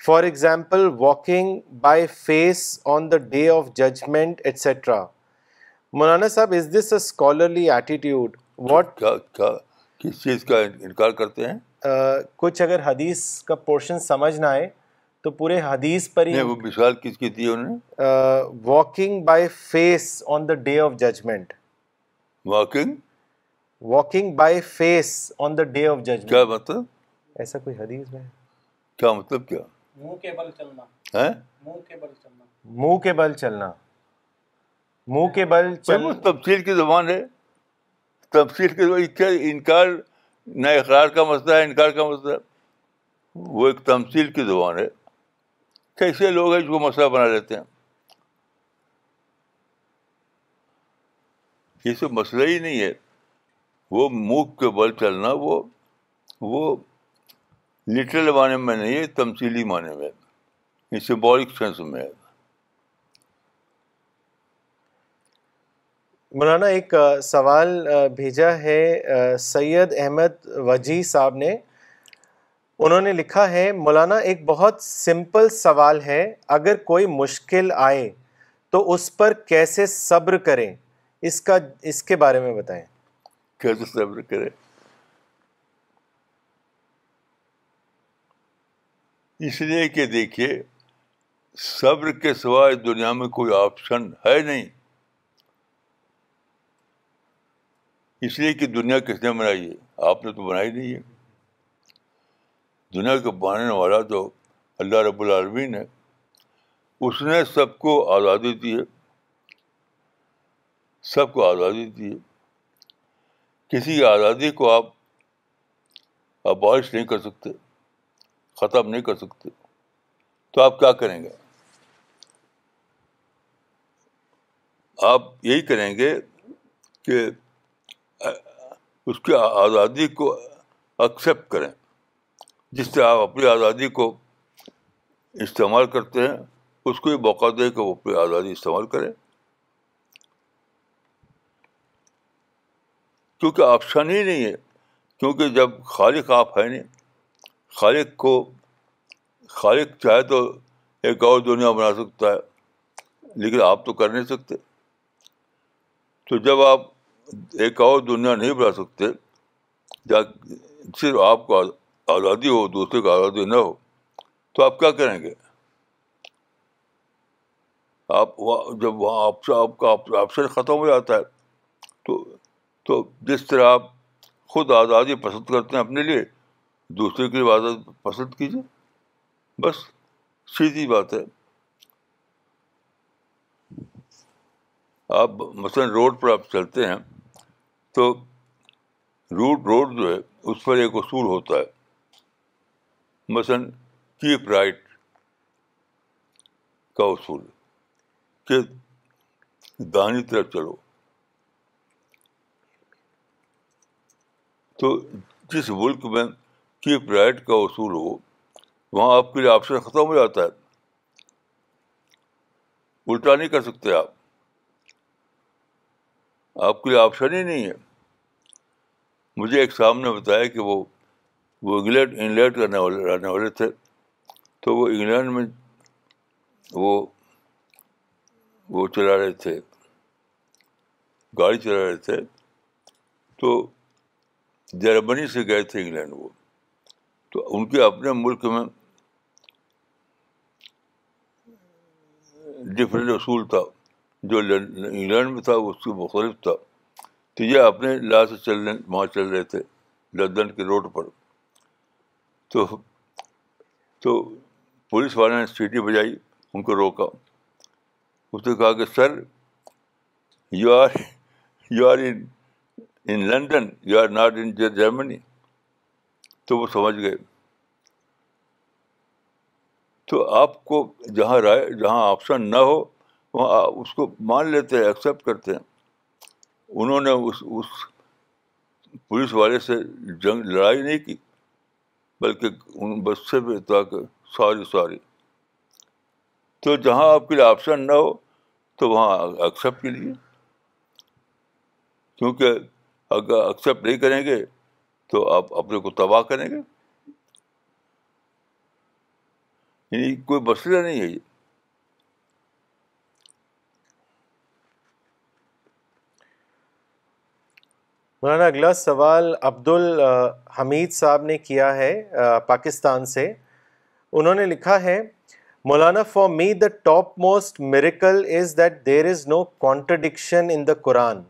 for example walking by face on the day of judgment etcetera مولانا صاحب is this a scholarly attitude what کس چیز کا انکار کرتے ہیں؟ کچھ اگر حدیث کا پورشن سمجھ نہ آئے تو پورے حدیث پر ہی وہ مثال کس کی تھی انہوں نے؟ Walking by face on the day of judgment walking walking by face on the day of judgment کیا مطلب؟ ایسا کوئی حدیث میں؟ کیا مطلب کیا؟ منہ کے بل چلنا۔ منہ کے بل چلنا۔ منہ کے بل چلنا۔ منہ کے بل چل تفصیل کی زبان ہے۔ تفصیل کی کیا انکار نہ اقرار کا مسئلہ ہے، انکار کا مسئلہ وہ ایک تمثیل کی زبان ہے۔ کیسے لوگ ہیں جو مسئلہ بنا لیتے ہیں؟ یہ سب مسئلہ ہی نہیں ہے۔ وہ منہ کے بل چلنا وہ وہ لٹرل معنی میں نہیں ہے، تمثیلی معنی میں۔ سمبولک سینس میں ہے۔ مولانا، ایک سوال بھیجا ہے سید احمد وجی صاحب نے۔ انہوں نے لکھا ہے، مولانا، ایک بہت سمپل سوال ہے، اگر کوئی مشکل آئے تو اس پر کیسے صبر کریں؟ اس کا، اس کے بارے میں بتائیں۔ کیسے صبر کریں؟ اس لیے کہ دیکھیے، صبر کے سوائے دنیا میں کوئی آپشن ہے نہیں۔ اس لیے کہ دنیا کس نے بنائی ہے؟ آپ نے تو بنائی نہیں ہے۔ دنیا کو بنانے والا تو اللہ رب العالمین ہے، اس نے سب کو آزادی دی ہے۔ سب کو آزادی دی ہے۔ کسی کی آزادی کو آپ ابالش نہیں کر سکتے، ختم نہیں کر سکتے۔ تو آپ کیا کریں گے؟ آپ یہی کریں گے کہ اس کی آزادی کو ایکسیپٹ کریں۔ جس سے آپ اپنی آزادی کو استعمال کرتے ہیں، اس کو یہ موقع دے کہ وہ اپنی آزادی استعمال کرے کیونکہ آپشن ہی نہیں ہے۔ کیونکہ جب خالق آپ ہے نہیں، خالق کو، خالق چاہے تو ایک اور دنیا بنا سکتا ہے، لیکن آپ تو کر نہیں سکتے۔ تو جب آپ ایک اور دنیا نہیں بنا سکتے۔ صرف آپ کو آزادی ہو، دوسرے کو آزادی نہ ہو، تو آپ کیا کریں گے؟ آپ جب وہاں آپ کا آپشن ختم ہو جاتا ہے، تو تو جس طرح آپ خود آزادی پسند کرتے ہیں اپنے لیے، دوسرے کی عبادت پسند کیجیے۔ بس، سیدھی بات ہے۔ آپ مثلاً روڈ پر آپ چلتے ہیں تو روٹ روڈ جو ہے، اس پر ایک اصول ہوتا ہے۔ مثلاً کیپ رائٹ کا اصول، کہ دانی طرف چلو۔ تو جس ملک میں کیپ رائٹ کا اصول ہو، وہاں آپ کے لیے آپشن ختم ہو جاتا ہے۔ الٹا نہیں کر سکتے آپ۔ آپ کے لیے آپشن ہی نہیں ہے۔ مجھے ایک سامنے بتایا کہ وہ وہ انگلینڈ انگلینڈ کرنے والے رہنے والے تھے۔ تو وہ انگلینڈ میں وہ وہ چلا رہے تھے۔ گاڑی چلا رہے تھے۔ تو جرمنی سے گئے تھے انگلینڈ وہ۔ تو ان کے اپنے ملک میں ڈفرینٹ اصول تھا۔ جو انگلینڈ میں تھا، اس سے مختلف تھا۔ تو یہ اپنے لا سے چلنے وہاں چل رہے تھے، لندن کے روڈ پر۔ تو تو پولیس والے نے سیٹی بجائی، ان کو روکا۔ اس نے کہا کہ، sir you are you are in in London you are not in Germany تو وہ سمجھ گئے۔ تو آپ کو جہاں رائے، جہاں آپشن نہ ہو وہاں اس کو مان لیتے ہیں ایکسیپٹ کرتے ہیں۔ انہوں نے اس اس پولیس والے سے جنگ لڑائی نہیں کی، بلکہ ان بس سے بھی تھا کہ سوری سوری۔ تو جہاں آپ کے لیے آپشن نہ ہو، تو وہاں ایکسیپٹ کیجیے کیونکہ اگر ایکسیپٹ نہیں کریں گے، تو آپ اپنے کو تباہ کریں گے۔ یعنی کوئی مسئلہ نہیں ہے یہ۔ مولانا، اگلا سوال عبد الحمید صاحب نے کیا ہے پاکستان سے۔ انہوں نے لکھا ہے، Maulana for me the top most miracle is that there is no contradiction in the Quran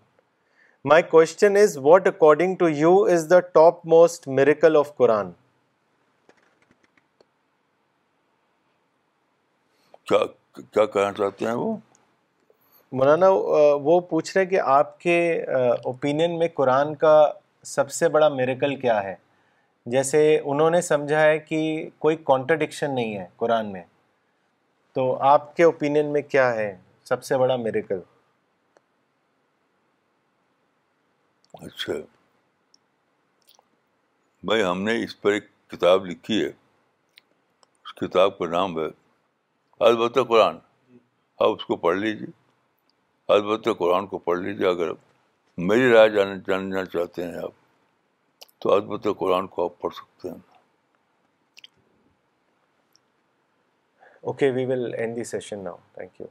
my question is what according to you is the top most miracle of Quran کیا کہنا چاہتے ہیں وہ؟ مولانا وہ پوچھ رہے کہ آپ کے اوپینین میں قرآن کا سب سے بڑا میریکل کیا ہے؟ جیسے انہوں نے سمجھا ہے کہ کوئی کانٹرڈکشن نہیں ہے قرآن میں۔ تو آپ کے اوپینین میں کیا ہے سب سے بڑا میریکل اچھا۔ بھائی ہم نے اس پر ایک کتاب لکھی ہے۔ اس کتاب کا نام ہے البتہ قرآن۔ آپ اس کو پڑھ لیجیے البتہ قرآن کو پڑھ لیجیے اگر میری رائے جاننا چاہتے ہیں آپ، تو البتہ قرآن کو آپ پڑھ سکتے ہیں۔ Okay we will end the session now thank you